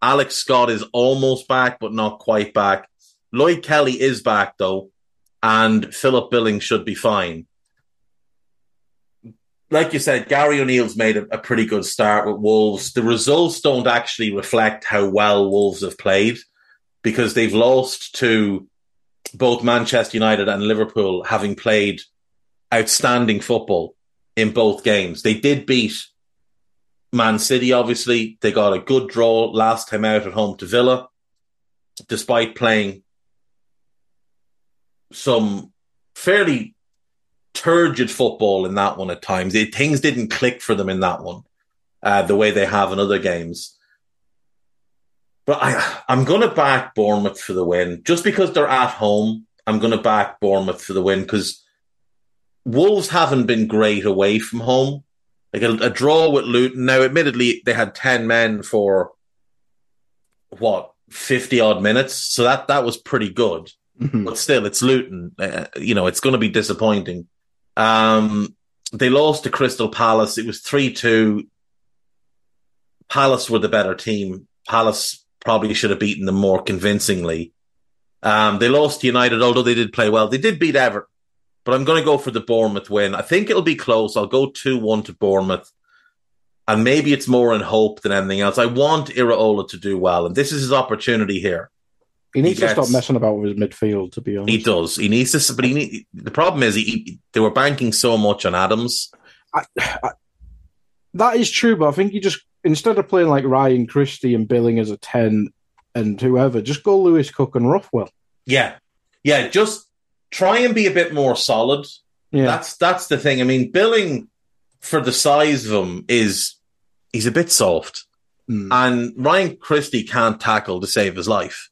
Alex Scott is almost back, but not quite back. Lloyd Kelly is back, though. And Philip Billing should be fine. Like you said, Gary O'Neill's made a, a pretty good start with Wolves. The results don't actually reflect how well Wolves have played because they've lost to both Manchester United and Liverpool, having played outstanding football in both games. They did beat Man City, obviously. They got a good draw last time out at home to Villa, despite playing some fairly turgid football in that one at times. It, things didn't click for them in that one uh, the way they have in other games. But I, I'm going to back Bournemouth for the win just because they're at home. I'm going to back Bournemouth for the win because Wolves haven't been great away from home. Like a, a draw with Luton. Now, admittedly, they had 10 men for what, 50 odd minutes. So that, that was pretty good. Mhm. But still, it's Luton. Uh, you know, it's going to be disappointing. Um, they lost to Crystal Palace. It was 3 2. Palace were the better team. Palace probably should have beaten them more convincingly. Um, they lost United, although they did play well. They did beat Everton, but I'm going to go for the Bournemouth win. I think it'll be close. I'll go 2 1 to Bournemouth. And maybe it's more in hope than anything else. I want Iraola to do well, and this is his opportunity here. He needs He to stop messing about with his midfield, to be honest. He does. He needs to, but he need, the problem is he, he- they were banking so much on Adams. That is true, but I think you just instead of playing like Ryan Christie and Billing as a ten and whoever, just go Lewis Cook and Rothwell. Yeah, yeah. Just try and be a bit more solid. Yeah, That's that's the thing. I mean, Billing for the size of him is he's a bit soft, Mm. and Ryan Christie can't tackle to save his life.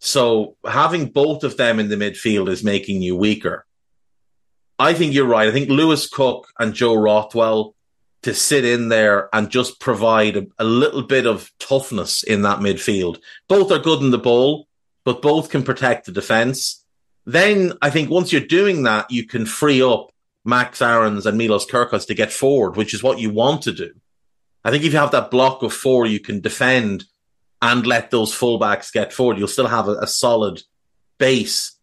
So having both of them in the midfield is making you weaker. I think you're right. I think Lewis Cook and Joe Rothwell to sit in there and just provide a, a little bit of toughness in that midfield. Both are good in the ball, but both can protect the defense. Then I think once you're doing that, you can free up Max Aarons and Milos Kerkez to get forward, which is what you want to do. I think if you have that block of four, you can defend and let those fullbacks get forward. You'll still have a, a solid base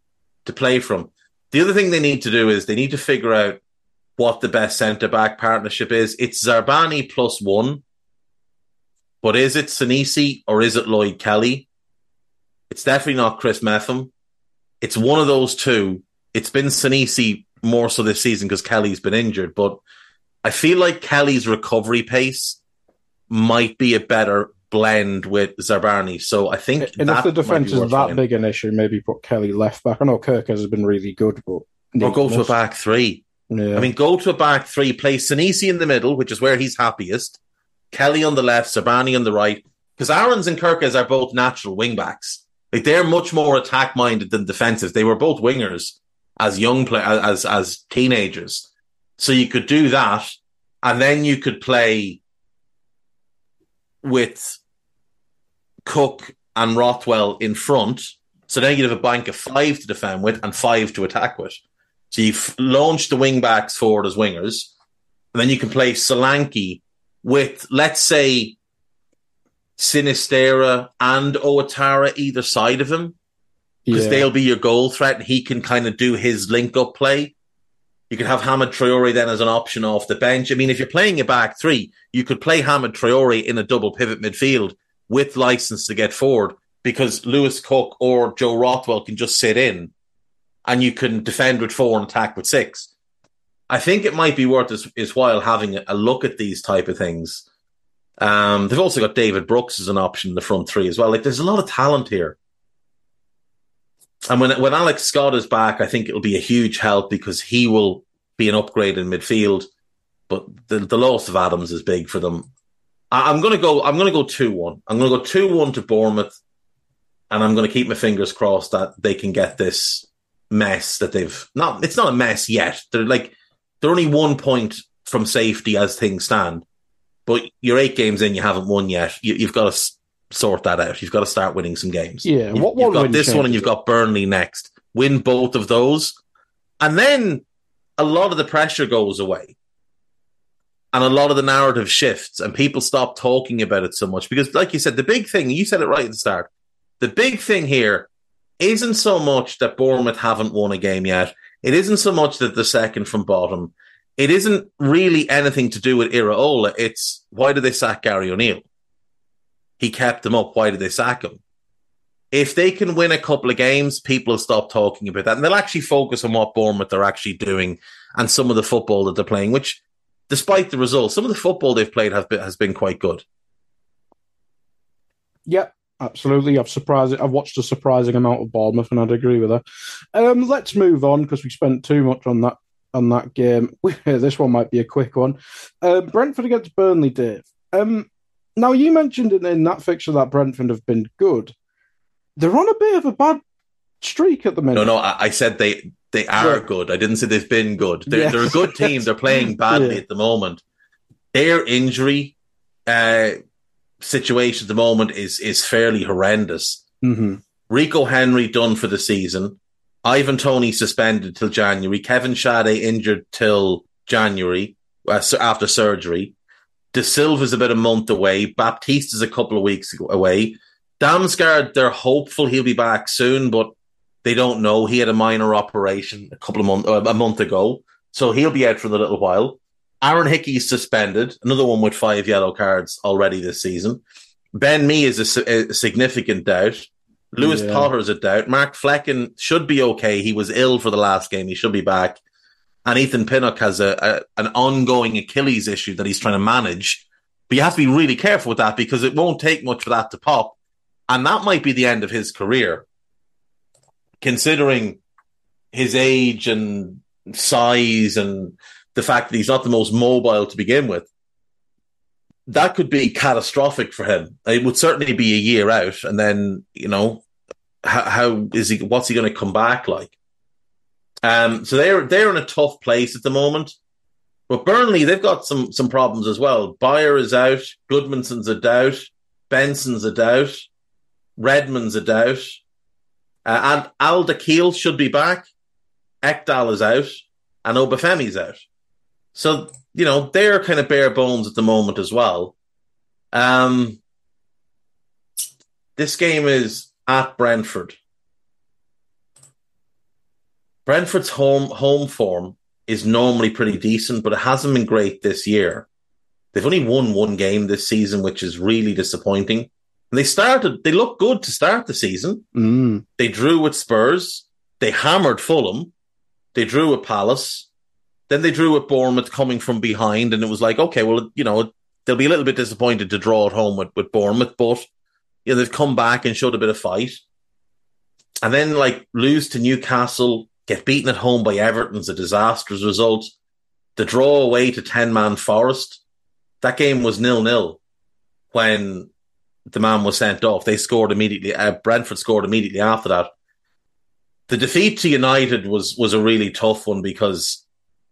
to play from. The other thing they need to do is they need to figure out what the best centre back partnership is. It's Zabarnyi plus one, but is it Senesi or is it Lloyd Kelly? It's definitely not Chris Mepham. It's one of those two. It's been Senesi more so this season because Kelly's been injured, but I feel like Kelly's recovery pace might be a better blend with Zabarnyi. So I think and if the defense is that trying. big an issue, maybe put Kelly left back. I know Kirk has been really good, but or go to a back three. Yeah. I mean, go to a back three, play Senesi in the middle, which is where he's happiest, Kelly on the left, Zabarnyi on the right, because Aarons and Kerkez are both natural wing backs. Like they're much more attack minded than defensive. They were both wingers as young play as as teenagers, so you could do that, and then you could play with Cook and Rothwell in front. So then you'd have a bank of five to defend with and five to attack with. So you f- launch the wing backs forward as wingers, and then you can play Solanke with, let's say, Sinisterra and Ouattara either side of him, because yeah. they'll be your goal threat, and he can kind of do his link up play. You could have Hamid Traore then as an option off the bench. I mean, if you're playing a back three, you could play Hamid Traore in a double pivot midfield with license to get forward because Lewis Cook or Joe Rothwell can just sit in and you can defend with four and attack with six. I think it might be worth his, his while having a, look at these type of things. Um, they've also got David Brooks as an option in the front three as well. Like there's a lot of talent here. And when when Alex Scott is back, I think it'll be a huge help because he will be an upgrade in midfield. But the, the loss of Adams is big for them. I, I'm gonna go. I'm gonna go two one. I'm gonna go two one to Bournemouth, and I'm gonna keep my fingers crossed that they can get this mess that they've not. It's not a mess yet. They're like they're only one point from safety as things stand. But you're eight games in, you haven't won yet. You, you've got to sort that out. You've got to start winning some games. Yeah, You've, what you've got this one and you've got Burnley next. Win both of those, and then a lot of the pressure goes away, and a lot of the narrative shifts, and people stop talking about it so much because, like you said, the big thing you said it right at the start. The big thing here isn't so much that Bournemouth haven't won a game yet. It isn't so much that they're second from bottom. It isn't really anything to do with Iraola. It's why did they sack Gary O'Neill? He kept them up. Why did they sack him? If they can win a couple of games, people will stop talking about that and they'll actually focus on what Bournemouth are actually doing and some of the football that they're playing, which despite the results, some of the football they've played have been, has been quite good. Yep, absolutely. I've surprised. I've watched a surprising amount of Bournemouth, and I'd agree with her. Um, let's move on because we spent too much on that on that game. this one might be a quick one. Uh, Brentford against Burnley, Dave. Um, now you mentioned in, in that fixture that Brentford have been good. They're on a bit of a bad streak at the minute. No, no, I, I said they They are Yeah. good. I didn't say they've been good. They're, Yeah. they're a good team. They're playing badly Yeah. at the moment. Their injury uh, situation at the moment is is fairly horrendous. hmm Rico Henry done for the season. Ivan Toney suspended till January. Kevin Schade injured till January uh, after surgery. De Silva's about a month away. Baptiste's a couple of weeks away. Damsgaard, they're hopeful he'll be back soon, but they don't know. He had a minor operation a couple of months, uh, a month ago, so he'll be out for a little while. Aaron Hickey's suspended, another one with five yellow cards already this season. Ben Mee is a, a significant doubt. Lewis Yeah. is a doubt. Mark Flekken should be okay. He was ill for the last game. He should be back. And Ethan Pinnock has a, a an ongoing Achilles issue that he's trying to manage. But you have to be really careful with that because it won't take much for that to pop. And that might be the end of his career, considering his age and size and the fact that he's not the most mobile to begin with. That could be catastrophic for him. It would certainly be a year out. And then, you know, how, how is he, what's he going to come back like? Um, so they're, they're in a tough place at the moment. But Burnley, they've got some, some problems as well. Beyer is out. Gudmundsson's a doubt. Benson's a doubt. Redmond's a doubt. Uh, and Al-Dakhil should be back. Ekdal is out. And Obafemi's out. So, you know, they're kind of bare bones at the moment as well. Um, this game is at Brentford. Brentford's home home form is normally pretty decent, but it hasn't been great this year. They've only won one game this season, which is really disappointing. And they started, they looked good to start the season. Mm. They drew with Spurs. They hammered Fulham. They drew with Palace. Then they drew with Bournemouth coming from behind. And it was like, okay, well, you know, they'll be a little bit disappointed to draw at home with, with Bournemouth, but you know, they've come back and showed a bit of fight. And then like lose to Newcastle, get beaten at home by Everton's a disastrous result. The draw away to 10 man Forest. That game was nil nil when the man was sent off. They scored immediately. Uh, Brentford scored immediately after that. The defeat to United was was a really tough one because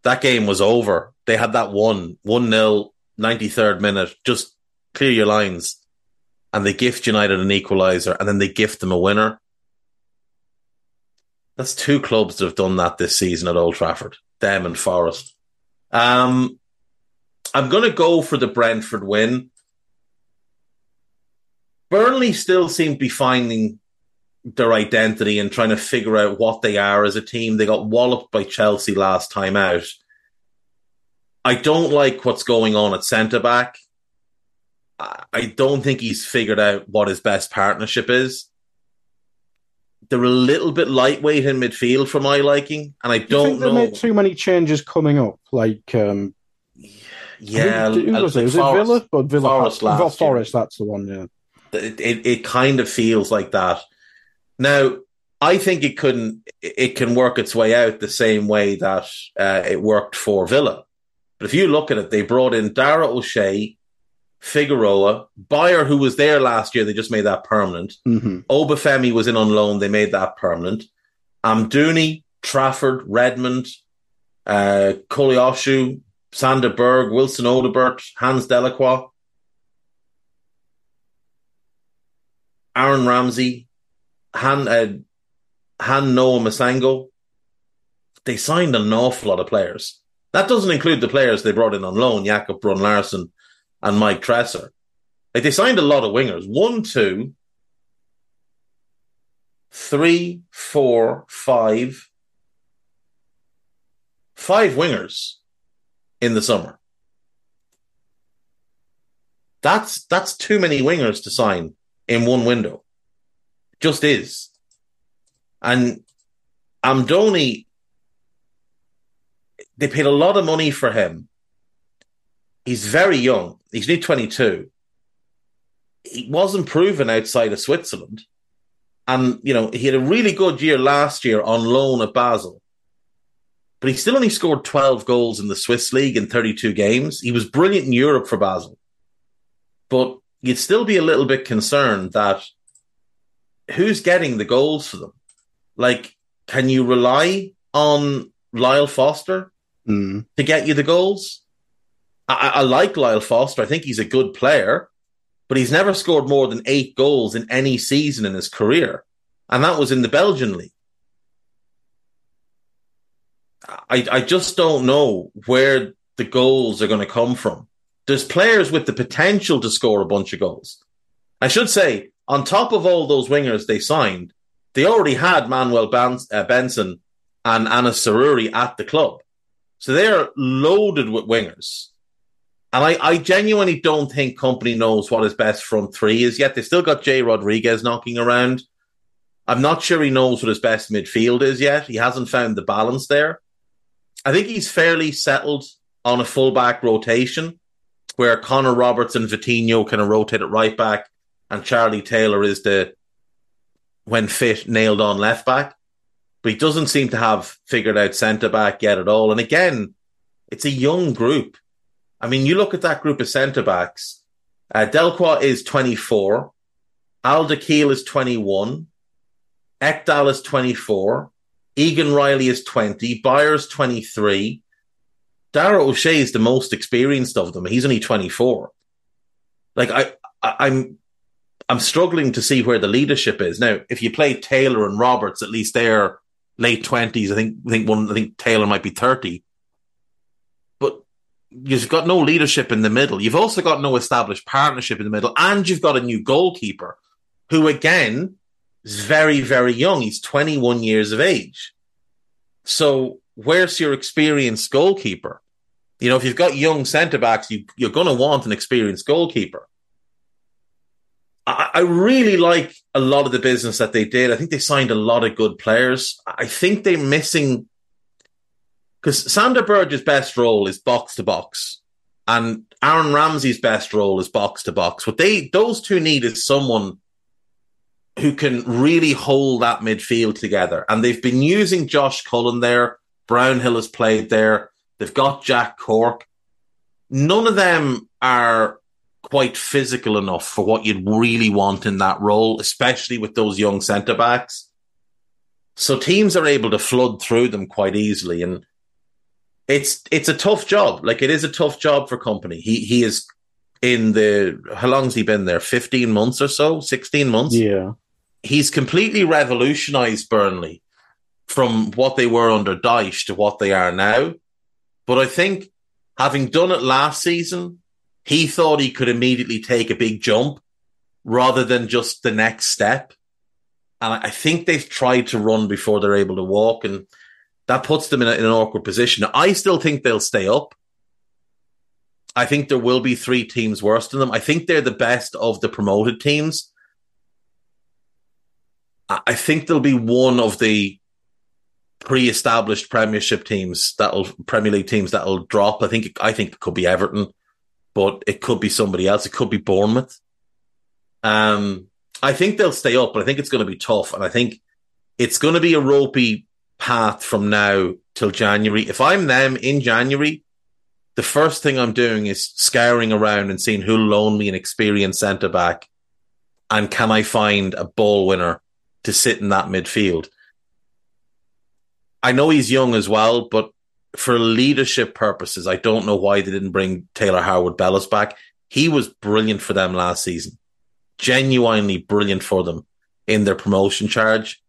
that game was over. They had that one one nil, ninety third minute. Just clear your lines, and they gift United an equaliser, and then they gift them a winner. That's two clubs that have done that this season at Old Trafford. Them and Forest. Um, I'm going to go for the Brentford win. Burnley still seem to be finding their identity and trying to figure out what they are as a team. They got walloped by Chelsea last time out. I don't like what's going on at centre back. I don't think he's figured out what his best partnership is. They're a little bit lightweight in midfield for my liking, and I don't think they know. made too many changes coming up? Like, um, yeah, who, who was it? Forest. it Villa? But Villa Forest last year. Forest, that's the one. Yeah. it, it, it kind of feels like that. Now, I think it couldn't, it can work its way out the same way that uh, it worked for Villa. But if you look at it, they brought in Dara O'Shea, Figueroa, Beyer, who was there last year, they just made that permanent. hmm Obafemi was in on loan, they made that permanent. Amdouni, Trafford, Redmond, uh, Koleosho, Sander Berge, Wilson Odobert, Hannes Delcroix, Aaron Ramsey, Han, uh, Han Noah Massengo. They signed an awful lot of players. That doesn't include the players they brought in on loan, Jacob Bruun Larsen and Mike Trésor. Like they signed a lot of wingers. One, two, three, four, five, five wingers in the summer. That's that's too many wingers to sign in one window. Just is. And Amdouni, they paid a lot of money for him. He's very young. He's only 22. He wasn't proven outside of Switzerland. And, you know, he had a really good year last year on loan at Basel. But he still only scored 12 goals in the Swiss league in 32 games. He was brilliant in Europe for Basel. But you'd still be a little bit concerned that who's getting the goals for them? Like, can you rely on Lyle Foster Mm. to get you the goals. I, I like Lyle Foster. I think he's a good player, but he's never scored more than eight goals in any season in his career. And that was in the Belgian league. I, I just don't know where the goals are going to come from. There's players with the potential to score a bunch of goals. I should say, on top of all those wingers they signed, they already had Manuel uh, Benson and Anass Zaroury at the club. So they're loaded with wingers. And I, I genuinely don't think Kompany knows what his best front three is yet. They've still got Jay Rodriguez knocking around. I'm not sure he knows what his best midfield is yet. He hasn't found the balance there. I think he's fairly settled on a fullback rotation where Connor Roberts and Vitinho kind of rotate at right back and Charlie Taylor is the, when fit, nailed on left back. But he doesn't seem to have figured out centre back yet at all. And again, it's a young group. I mean, you look at that group of centre backs. Uh, is 24. Al-Dakhil is 21. Ekdal is 24. Egan Riley is 20. Byers 23. Dara O'Shea is the most experienced of them. He's only 24. Like I, I I'm I'm struggling to see where the leadership is. Now, if you play Taylor and Roberts, at least they're late twenties. I think I think one I think Taylor might be 30. But you've got no leadership in the middle. You've also got no established partnership in the middle, and you've got a new goalkeeper who again is very, very young. He's 21 years of age. So where's your experienced goalkeeper? You know, if you've got young centre backs, you, you're going to want an experienced goalkeeper. I, I really like a lot of the business that they did. I think they signed a lot of good players. I think they're missing because Sander Berge's best role is box to box, and Aaron Ramsey's best role is box to box. What they those two need is someone who can really hold that midfield together. And they've been using Josh Cullen there. Brownhill has played there. They've got Jack Cork. None of them are quite physical enough for what you'd really want in that role, especially with those young centre backs. So teams are able to flood through them quite easily. And it's it's a tough job. Like it is a tough job for Kompany. He he is in the how long's he been there? Fifteen months or so? Sixteen months? Yeah. He's completely revolutionized Burnley from what they were under Dyche to what they are now. But I think having done it last season, he thought he could immediately take a big jump rather than just the next step. And I think they've tried to run before they're able to walk, and that puts them in, a, in an awkward position. I still think they'll stay up. I think there will be three teams worse than them. I think they're the best of the promoted teams. I think there'll be one of the pre-established Premiership teams that'll Premier League teams that'll drop. I think I think it could be Everton, but it could be somebody else. It could be Bournemouth. Um, I think they'll stay up, but I think it's going to be tough, and I think it's going to be a ropey path from now till January. If I'm them in January, the first thing I'm doing is scouring around and seeing who'll loan me an experienced centre back, and can I find a ball winner to sit in that midfield. I know he's young as well, but for leadership purposes, I don't know why they didn't bring Taylor Harwood-Bellis back. He was brilliant for them last season, genuinely brilliant for them in their promotion charge.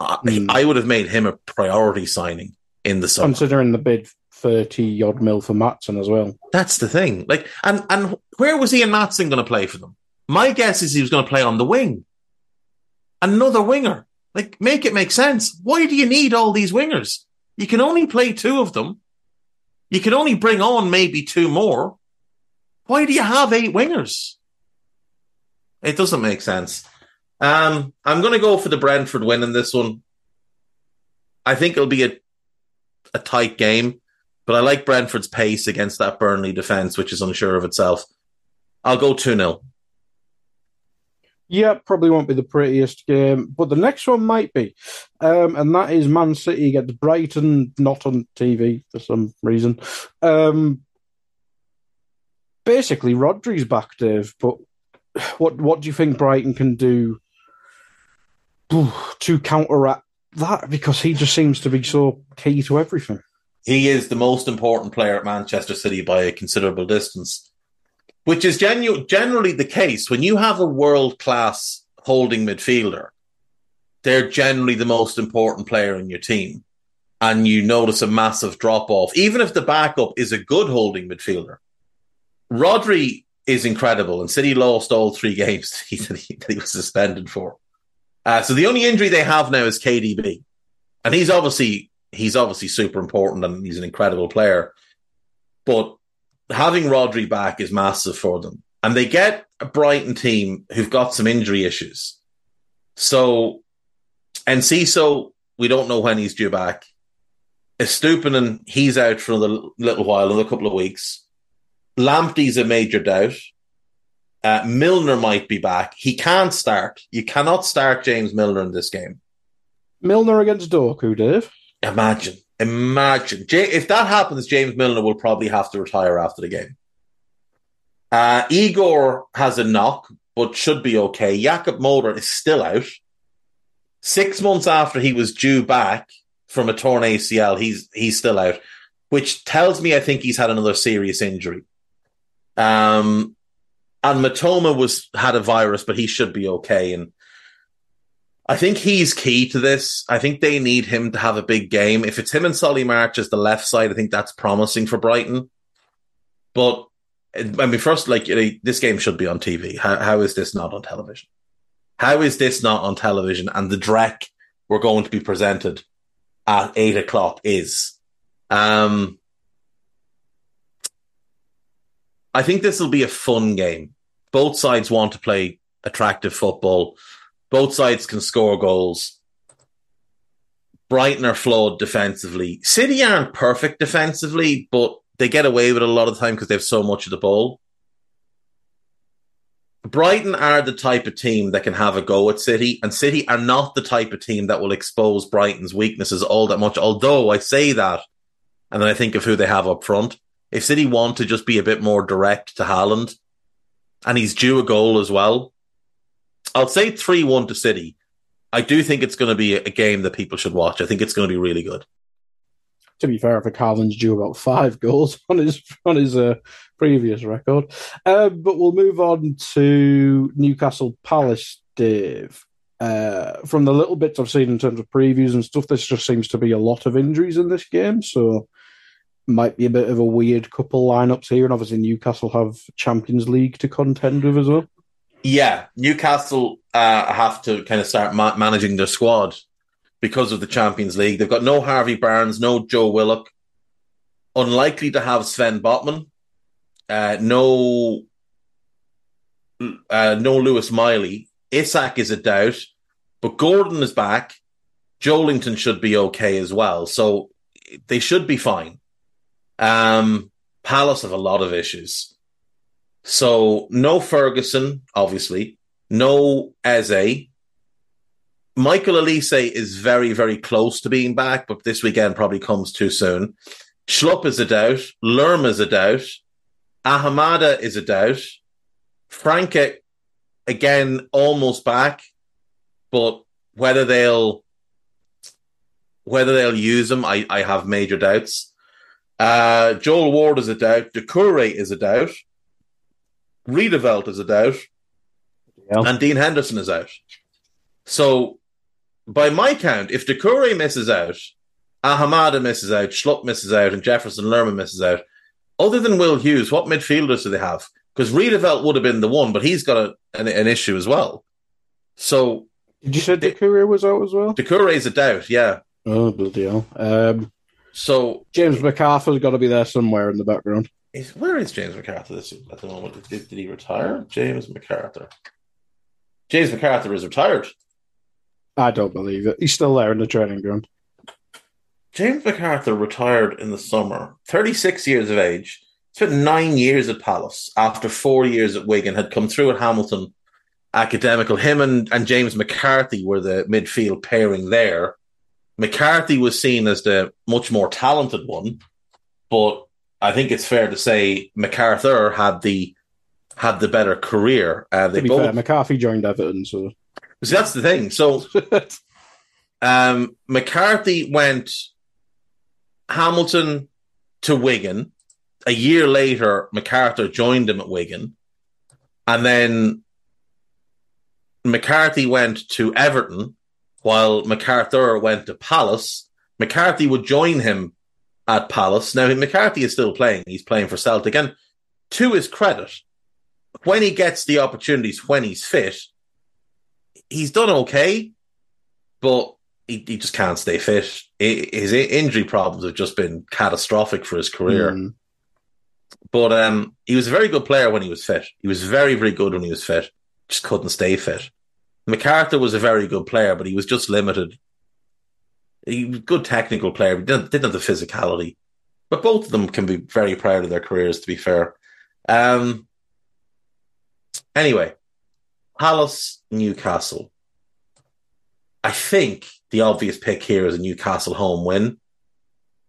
Mm. I, I would have made him a priority signing in the summer. Considering the bid 30 odd mil for Maatsen as well. That's the thing. Like, and, and where was Ian Maatsen going to play for them? My guess is he was going to play on the wing. Another winger. Like, make it make sense. Why do you need all these wingers? You can only play two of them. You can only bring on maybe two more. Why do you have eight wingers? It doesn't make sense. Um, I'm going to go for the Brentford win in this one. I think it'll be a a tight game, but I like Brentford's pace against that Burnley defense, which is unsure of itself. I'll go 2 0. Yeah, probably won't be the prettiest game, but the next one might be. Um, and that is Man City against Brighton, not on TV for some reason. Um, basically, Rodri's back, Dave, but what what do you think Brighton can do to counteract that because he just seems to be so key to everything. He is the most important player at Manchester City by a considerable distance, which is genu- generally the case. When you have a world class holding midfielder, they're generally the most important player in your team. And you notice a massive drop off, even if the backup is a good holding midfielder. Rodri is incredible, and City lost all three games he, he was suspended for. Uh, so the only injury they have now is KDB, and he's obviously he's obviously super important and he's an incredible player. But having Rodri back is massive for them. And they get a Brighton team who've got some injury issues. So, and Enciso, we don't know when he's due back. Estupiñán, he's out for a little while, another couple of weeks. Lamptey's a major doubt. Uh, Milner might be back. He can't start. You cannot start James Milner in this game. Milner against Doku, Dave. Imagine, imagine. If that happens, James Milner will probably have to retire after the game. Uh, Igor has a knock, but should be okay. Jakub Moder is still out. Six months after he was due back from a torn ACL, he's he's still out, which tells me I think he's had another serious injury. Um, and Mitoma was had a virus, but he should be okay. And I think he's key to this. I think they need him to have a big game. If it's him and Solly March as the left side, I think that's promising for Brighton. But I mean, first, like this game should be on TV. How, how is this not on television? How is this not on television? And the Drek we're going to be presented at eight o'clock is. Um, I think this will be a fun game. Both sides want to play attractive football. Both sides can score goals. Brighton are flawed defensively. City aren't perfect defensively, but they get away with it a lot of the time because they have so much of the ball. Brighton are the type of team that can have a go at City, and City are not the type of team that will expose Brighton's weaknesses all that much. Although I say that, and then I think of who they have up front. If City want to just be a bit more direct to Haaland, and he's due a goal as well, I'll say 3 1 to City. I do think it's going to be a game that people should watch. I think it's going to be really good. To be fair, for Calvin's due about five goals on his on his uh, previous record. Uh, but we'll move on to Newcastle Palace, Dave. Uh, from the little bits I've seen in terms of previews and stuff, this just seems to be a lot of injuries in this game. So might be a bit of a weird couple lineups here. And obviously, Newcastle have Champions League to contend with as well. Yeah, Newcastle uh, have to kind of start ma- managing their squad because of the Champions League. They've got no Harvey Barnes, no Joe Willock. Unlikely to have Sven Botman. Uh, no, uh, no Lewis Miley. Isak is a doubt, but Gordon is back. Joelinton should be okay as well, so they should be fine. Um, Palace have a lot of issues. So no Ferguson, obviously, no Eze. Michael Olise is very, very close to being back, but this weekend probably comes too soon. Schlupp is a doubt. Lerma is a doubt. Ahamada is a doubt. França, again, almost back, but whether they'll whether they'll use him, I, I have major doubts. Uh, Joel Ward is a doubt. Doucouré is a doubt. Riedewald is a doubt, yeah. and Dean Henderson is out. So, by my count, if Doucouré misses out, Ahamada misses out, Schlupp misses out, and Jefferson Lerma misses out, other than Will Hughes, what midfielders do they have? Because Riedewald would have been the one, but he's got a, an, an issue as well. So, did you say Doucouré was out as well? Doucouré is a doubt, yeah. Oh, bloody hell. Um, so James McArthur's got to be there somewhere in the background. Is, where is James McArthur this, at the moment? Did, did he retire? James McArthur. James McArthur is retired. I don't believe it. He's still there in the training ground. James McArthur retired in the summer, 36 years of age. Spent nine years at Palace after four years at Wigan, had come through at Hamilton Academical. Him and, and James McCarthy were the midfield pairing there. McCarthy was seen as the much more talented one, but I think it's fair to say MacArthur had the had the better career. Uh, they to be both... fair, McCarthy joined Everton, so See, that's the thing. So Um, McCarthy went Hamilton to Wigan. A year later, MacArthur joined him at Wigan. And then McCarthy went to Everton while MacArthur went to Palace. McCarthy would join him at Palace. Now, McCarthy is still playing. He's playing for Celtic. And to his credit, when he gets the opportunities, when he's fit, he's done okay, but he, he just can't stay fit. His injury problems have just been catastrophic for his career. Mm. But um, he was a very good player when he was fit. He was very, very good when he was fit. Just couldn't stay fit. McArthur was a very good player, but he was just limited. He was a good technical player, but didn't, didn't have the physicality. But both of them can be very proud of their careers, to be fair. Um, anyway, Palace, Newcastle. I think the obvious pick here is a Newcastle home win.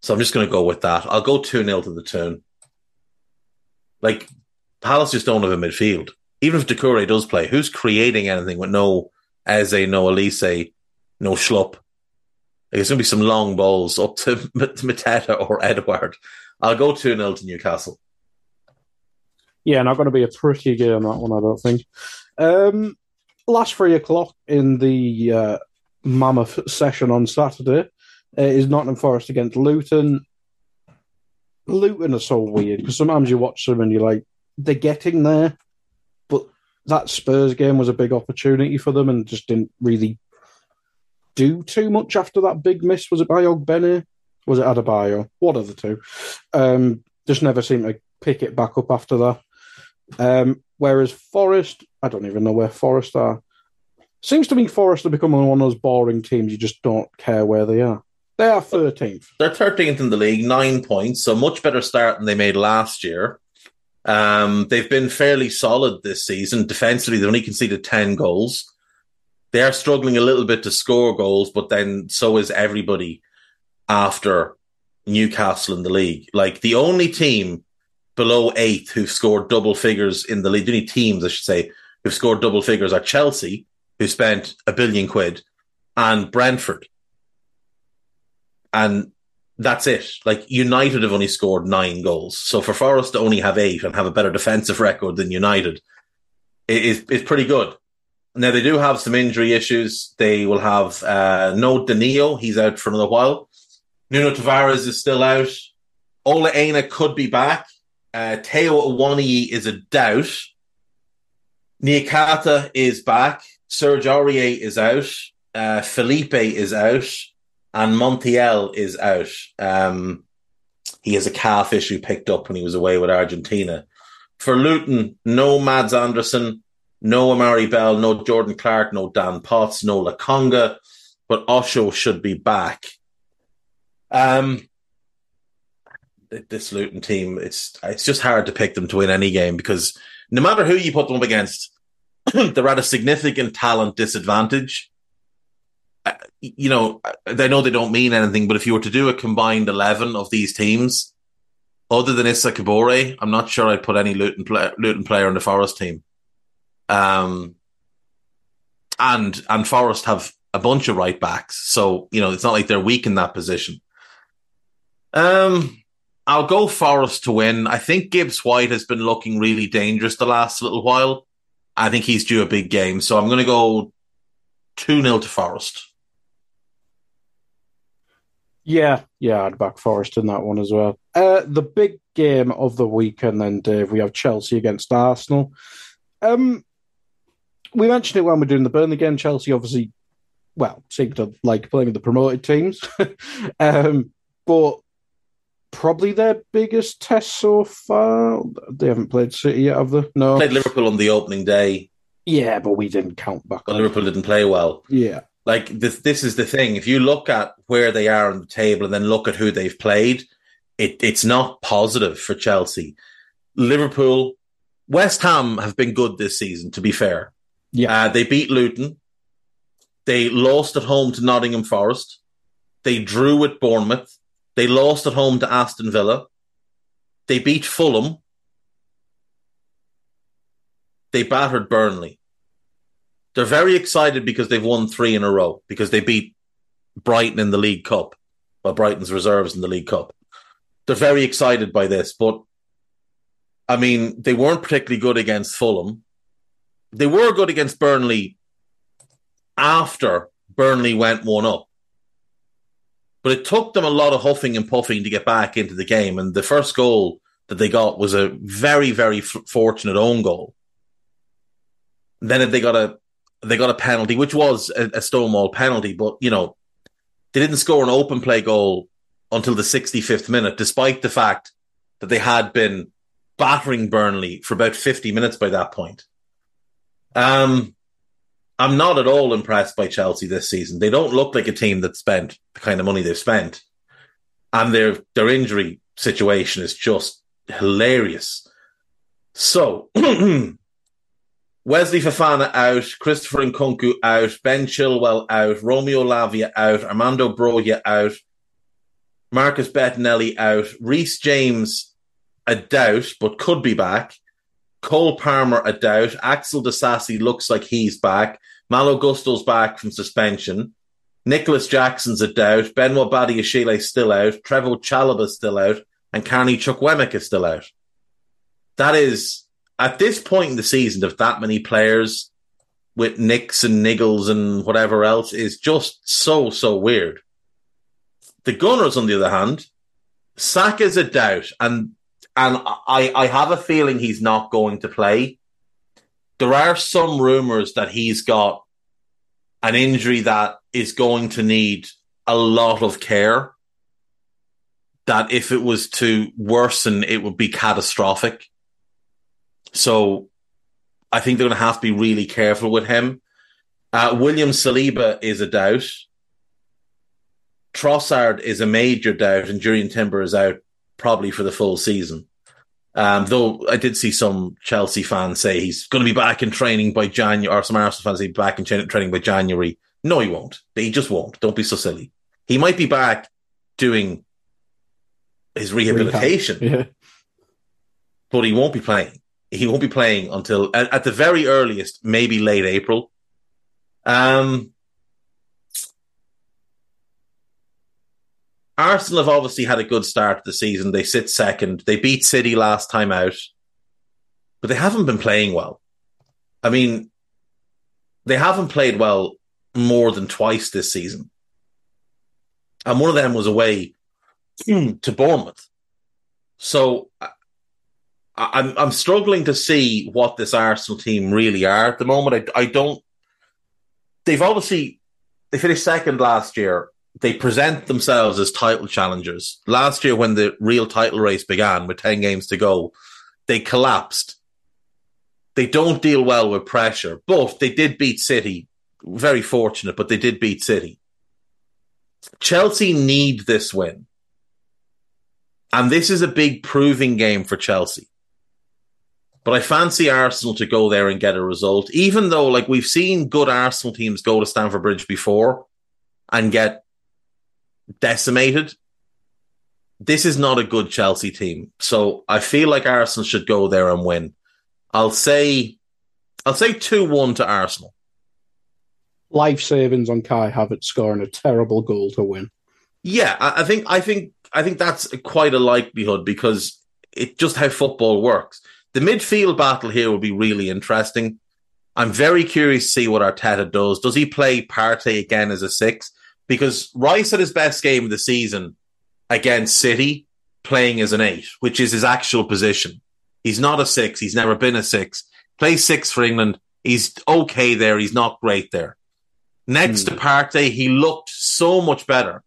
So I'm just going to go with that. I'll go 2 0 to the Toon. Like, Palace just don't have a midfield. Even if Doucouré does play, who's creating anything with no Eze, no Olise, no Schlupp? There's going to be some long balls up to Mateta or Edouard. I'll go 2 0 to Newcastle. Yeah, not going to be a pretty game, that one, I don't think. Um, last three o'clock in the uh, mammoth session on Saturday uh, is Nottingham Forest against Luton. Luton are so weird because sometimes you watch them and you're like, they're getting there, but that Spurs game was a big opportunity for them and just didn't really do too much after that big miss. Was it by Ogbene? Was it Adebayo? One of the two. Um, just never seemed to pick it back up after that. Um, whereas Forest, I don't even know where Forest are. Seems to me Forest are becoming one of those boring teams you just don't care where they are. They are 13th. They're 13th in the league, nine points, so much better start than they made last year. Um, they've been fairly solid this season. Defensively, they've only conceded 10 goals. They are struggling a little bit to score goals, but then so is everybody after Newcastle in the league. Like the only team below eighth who've scored double figures in the league, the only teams, I should say, who've scored double figures are Chelsea, who spent a billion quid, and Brentford, and that's it. Like United have only scored nine goals. So for Forest to only have eight and have a better defensive record than United is is pretty good. Now they do have some injury issues. They will have uh, no Danilo. He's out for another while. Nuno Tavares is still out. Ola Aina could be back. Uh, Taiwo Awoniyi is a doubt. Niakhaté is back. Serge Aurier is out. Uh, Felipe is out and Montiel is out. Um, he has a calf issue picked up when he was away with Argentina. For Luton, no Mads Andersen, no Amari Bell, no Jordan Clark, no Dan Potts, no Lokonga, but Osho should be back. Um, this Luton team, it's it's just hard to pick them to win any game because no matter who you put them up against, they're at a significant talent disadvantage you know, they know they don't mean anything, but if you were to do a combined 11 of these teams, other than Issa Kabore, I'm not sure I'd put any Luton, play, Luton player in the Forest team. Um, and, and Forest have a bunch of right backs. So, you know, it's not like they're weak in that position. Um, I'll go Forest to win. I think Gibbs White has been looking really dangerous the last little while. I think he's due a big game. So I'm going to go 2 0 to Forest. Yeah, yeah, I'd back Forest in that one as well. Uh, the big game of the weekend, then, Dave, we have Chelsea against Arsenal. Um, we mentioned it when we're doing the Burnley game. Chelsea obviously, well, seem to like playing with the promoted teams, um, but probably their biggest test so far. They haven't played City yet, have they? No, played Liverpool on the opening day. Yeah, but we didn't count back. But Liverpool didn't play well. Yeah, like this, this is the thing. If you look at where they are on the table and then look at who they've played, it, it's not positive for Chelsea. Liverpool, West Ham have been good this season, to be fair. Yeah. Uh, they beat Luton. They lost at home to Nottingham Forest. They drew with Bournemouth. They lost at home to Aston Villa. They beat Fulham. They battered Burnley. They're very excited because they've won three in a row because they beat Brighton in the League Cup, well, Brighton's reserves in the League Cup. They're very excited by this, but I mean, they weren't particularly good against Fulham. They were good against Burnley after Burnley went one up. But it took them a lot of huffing and puffing to get back into the game. And the first goal that they got was a very, very f- fortunate own goal. then they got a they got a penalty, which was a, a Stonewall penalty, but you know they didn't score an open play goal until the 65th minute, despite the fact that they had been battering Burnley for about 50 minutes by that point. Um, I'm not at all impressed by Chelsea this season. They don't look like a team that spent the kind of money they've spent. And their their injury situation is just hilarious. So Wesley Fofana out, Christopher Nkunku out, Ben Chilwell out, Romeo Lavia out, Armando Broja out, Marcus Bettinelli out, Reece James a doubt, but could be back. Cole Palmer a doubt. Axel Disasi looks like he's back. Malo Gusto's back from suspension. Nicolas Jackson's a doubt. Benoit Badiashile still out. Trevoh Chalobah's still out. And Carney Chukwuemeka is still out. That is, at this point in the season, of that many players with nicks and niggles and whatever else is just so, so weird. The Gunners, on the other hand, Saka's a doubt. And and I, I have a feeling he's not going to play. There are some rumors that he's got an injury that is going to need a lot of care. That if it was to worsen, it would be catastrophic. So I think they're going to have to be really careful with him. Uh, William Saliba is a doubt. Trossard is a major doubt, and Jurrien Timber is out probably for the full season. Um, though I did see some Chelsea fans say he's going to be back in training by January, or some Arsenal fans say back in training by January. No, he won't. He just won't. Don't be so silly. He might be back doing his rehabilitation, yeah. but he won't be playing. He won't be playing until at, at the very earliest, maybe late April. Um, Arsenal have obviously had a good start to the season. They sit second. They beat City last time out, but they haven't been playing well. I mean, they haven't played well more than twice this season. And one of them was away hmm, to Bournemouth. So I'm I'm struggling to see what this Arsenal team really are at the moment. I I don't. They've obviously they finished second last year they present themselves as title challengers. Last year, when the real title race began with 10 games to go, they collapsed. They don't deal well with pressure, but they did beat City. Very fortunate, but they did beat City. Chelsea need this win. And this is a big proving game for Chelsea. But I fancy Arsenal to go there and get a result, even though, like, we've seen good Arsenal teams go to Stamford Bridge before and get decimated. This is not a good Chelsea team. So I feel like Arsenal should go there and win. I'll say I'll say 2-1 to Arsenal. Life savings on Kai Havertz scoring a terrible goal to win. Yeah, I, think I think I think that's quite a likelihood because it's just how football works. The midfield battle here will be really interesting. I'm very curious to see what Arteta does. Does he play Partey again as a six? Because Rice had his best game of the season against City playing as an eight, which is his actual position. He's not a six. He's never been a six. Plays six for England. He's okay there. He's not great there. Next mm. to Partey, he looked so much better.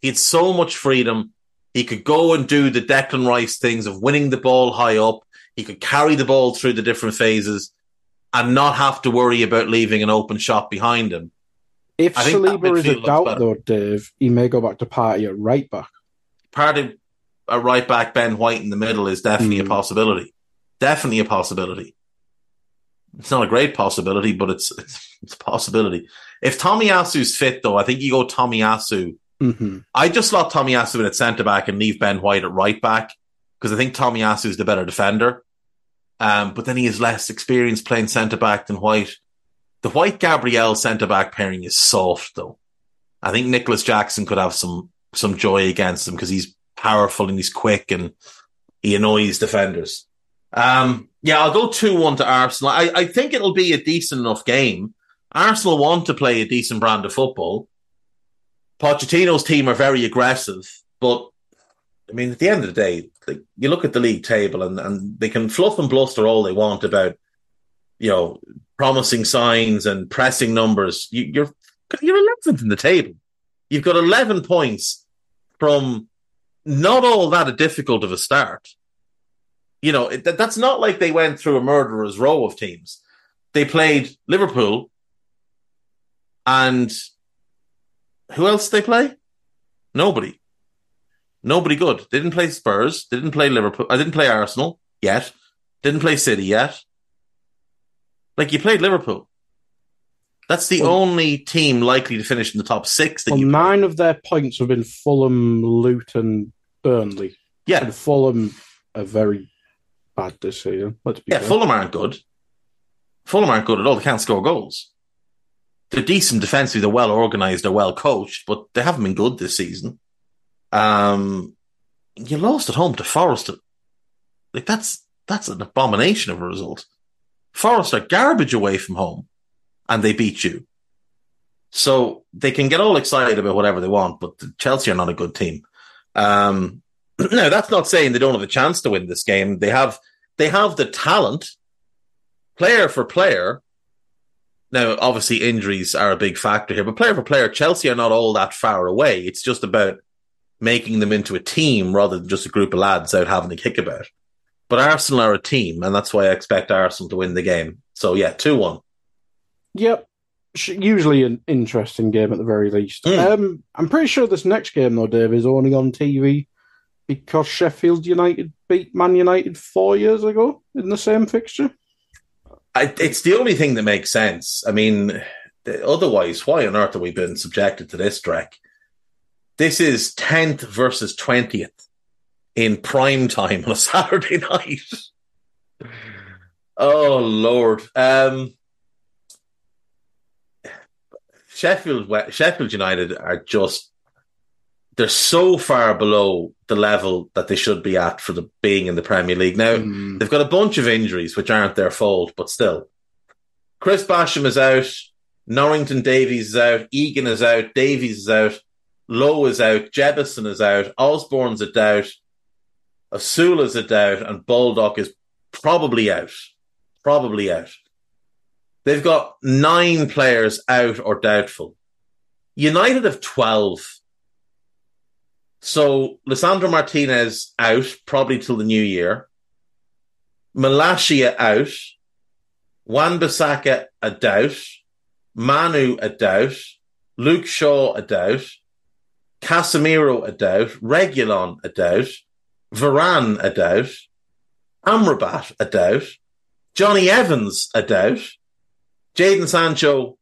He had so much freedom. He could go and do the Declan Rice things of winning the ball high up. He could carry the ball through the different phases and not have to worry about leaving an open shot behind him. If Saliba is a doubt, though, Dave, he may go back to Partey at right back. Partey at right back, Ben White in the middle is definitely mm. a hmm. possibility. Definitely a possibility. It's not a great possibility, but it's it's, it's a possibility. If Tomiyasu's fit, though, I think you go Tomiyasu. Mm-hmm. I just slot Tomiyasu in at centre back and leave Ben White at right back because I think Tomiyasu is the better defender. Um, but then he has less experience playing centre back than White. The White Gabriel centre back pairing is soft though. I think Nicolas Jackson could have some some joy against him because he's powerful and he's quick and he annoys defenders. Um, yeah, I'll go 2 1 to Arsenal. I, I think it'll be a decent enough game. Arsenal want to play a decent brand of football. Pochettino's team are very aggressive, but I mean, at the end of the day, like, you look at the league table and, and they can fluff and bluster all they want about, you know, promising signs and pressing numbers. You, you're you're 11th in the table. You've got 11 points from not all that difficult of a start. You know, it, that's not like they went through a murderer's row of teams. They played Liverpool and who else they play? Nobody. Nobody good. They didn't play Spurs. They didn't play Liverpool. I didn't play Arsenal yet. Didn't play City yet. Like you played Liverpool. That's the well, only team likely to finish in the top six. That well, nine of their points have been Fulham, Luton, Burnley. Yeah, and Fulham are very bad this season. Let's be yeah, fair. Fulham aren't good. Fulham aren't good at all. They can't score goals. They're decent defensively. They're well organised. They're well coached, but they haven't been good this season. Um, you lost at home to Forest. Like that's that's an abomination of a result. Forest are garbage away from home and they beat you. So they can get all excited about whatever they want, but Chelsea are not a good team. Um, now that's not saying they don't have a chance to win this game. They have they have the talent, player for player. Now, obviously, injuries are a big factor here, but player for player, Chelsea are not all that far away. It's just about making them into a team rather than just a group of lads out having a kick about. But Arsenal are a team, and that's why I expect Arsenal to win the game. So yeah, two one. Yep. Usually an interesting game at the very least. Mm. Um, I'm pretty sure this next game, though, Dave, is only on TV because Sheffield United beat Man United four years ago in the same fixture. I, it's the only thing that makes sense. I mean, otherwise, why on earth are we being subjected to this Drek? This is 10th versus 20th in prime time on a Saturday night. oh, Lord. Um, Sheffield Sheffield United are just they're so far below the level that they should be at for the being in the Premier League. Now mm. they've got a bunch of injuries which aren't their fault, but still. Chris Basham is out, Norrington Davies is out, Egan is out, Davies is out, Lowe is out, Jebbison is out, Osborne's a doubt, Osula's a doubt, and Baldock is probably out. Probably out. They've got nine players out or doubtful. United have 12. So Lisandro Martinez out, probably till the new year. Malacia out. Wan Bissaka a doubt. Manu a doubt. Luke Shaw a doubt. Casemiro a doubt. Reguilon a doubt. Varane a doubt. Amrabat a doubt. Jonny Evans a doubt. Jadon Sancho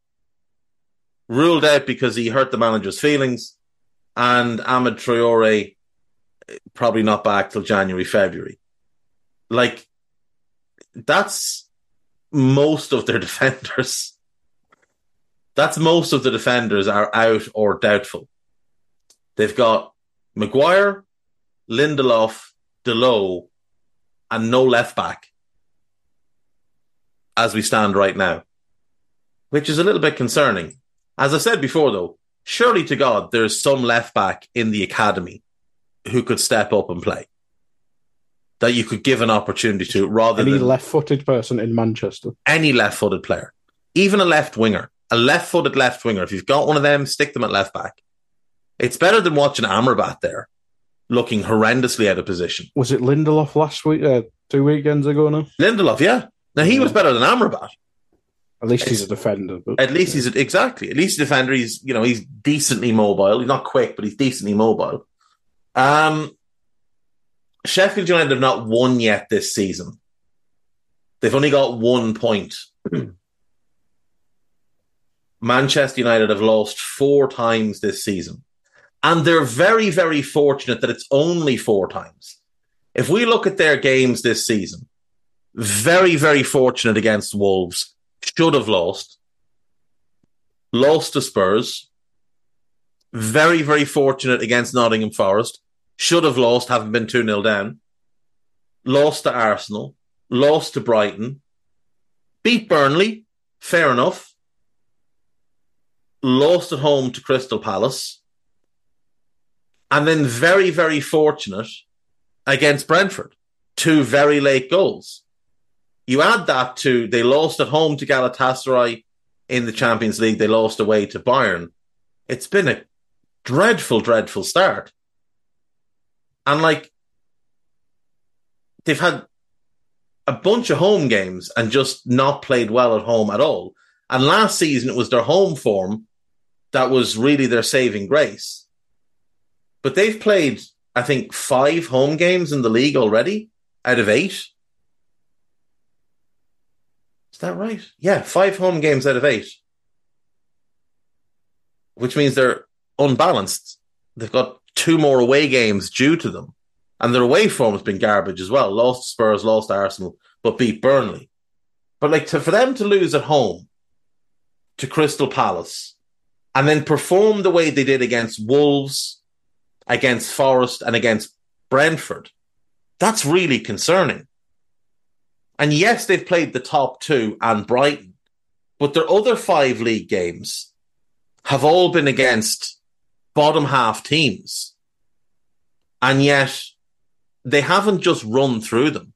ruled out because he hurt the manager's feelings, and Ahmed Traore eh, probably not back till January, February. Like, that's most of their defenders. That's most of the defenders are out or doubtful. They've got Maguire, Lindelof, Dalot, and no left back as we stand right now which is a little bit concerning. As I said before, though, surely to God, there's some left back in the academy who could step up and play. That you could give an opportunity to rather than any left-footed person in Manchester, any left-footed player, even a left winger, a left-footed left winger. If you've got one of them, stick them at left back. It's better than watching Amrabat there, looking horrendously out of position. Was it Lindelof last week? Uh, two weekends ago now. Lindelof, yeah. Now he yeah. was better than Amrabat. At least he's a defender. But, at least yeah. he's a, exactly. At least a defender. He's you know he's decently mobile. He's not quick, but he's decently mobile. Um, Sheffield United have not won yet this season. They've only got one point. Manchester United have lost four times this season. And they're very, very fortunate that it's only four times. If we look at their games this season, very, very fortunate against Wolves should have lost, lost to Spurs, very, very fortunate against Nottingham Forest. Should have lost, having been 2 0 down. Lost to Arsenal, lost to Brighton, beat Burnley, fair enough. Lost at home to Crystal Palace. And then very, very fortunate against Brentford. Two very late goals. You add that to they lost at home to Galatasaray in the Champions League, they lost away to Bayern. It's been a dreadful, dreadful start. And like, they've had a bunch of home games and just not played well at home at all. And last season, it was their home form that was really their saving grace. But they've played, I think, five home games in the league already out of eight. Is that right? Yeah, five home games out of eight. Which means they're unbalanced. They've got two more away games due to them. And their away form has been garbage as well. Lost to Spurs, lost Arsenal, but beat Burnley. But like to, for them to lose at home to Crystal Palace and then perform the way they did against Wolves, against Forest, and against Brentford, that's really concerning. And yes, they've played the top two and Brighton, but their other five league games have all been against bottom half teams. And yet they haven't just run through them.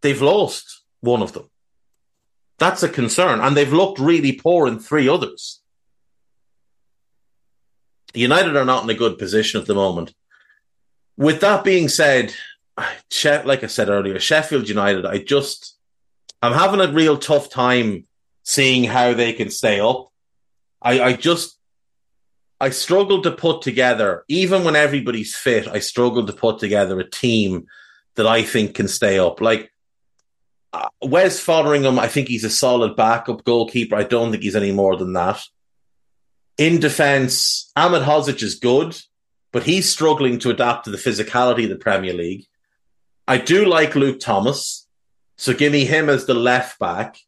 They've lost one of them. That's a concern. And they've looked really poor in three others. United are not in a good position at the moment. With that being said, like I said earlier, Sheffield United, I just, I'm having a real tough time seeing how they can stay up. I, I just, I struggle to put together, even when everybody's fit, I struggle to put together a team that I think can stay up. Like, uh, Wes Foderingham, I think he's a solid backup goalkeeper. I don't think he's any more than that. In defense, Ahmedhodzic is good, but he's struggling to adapt to the physicality of the Premier League. I do like Luke Thomas, so give me him as the left back.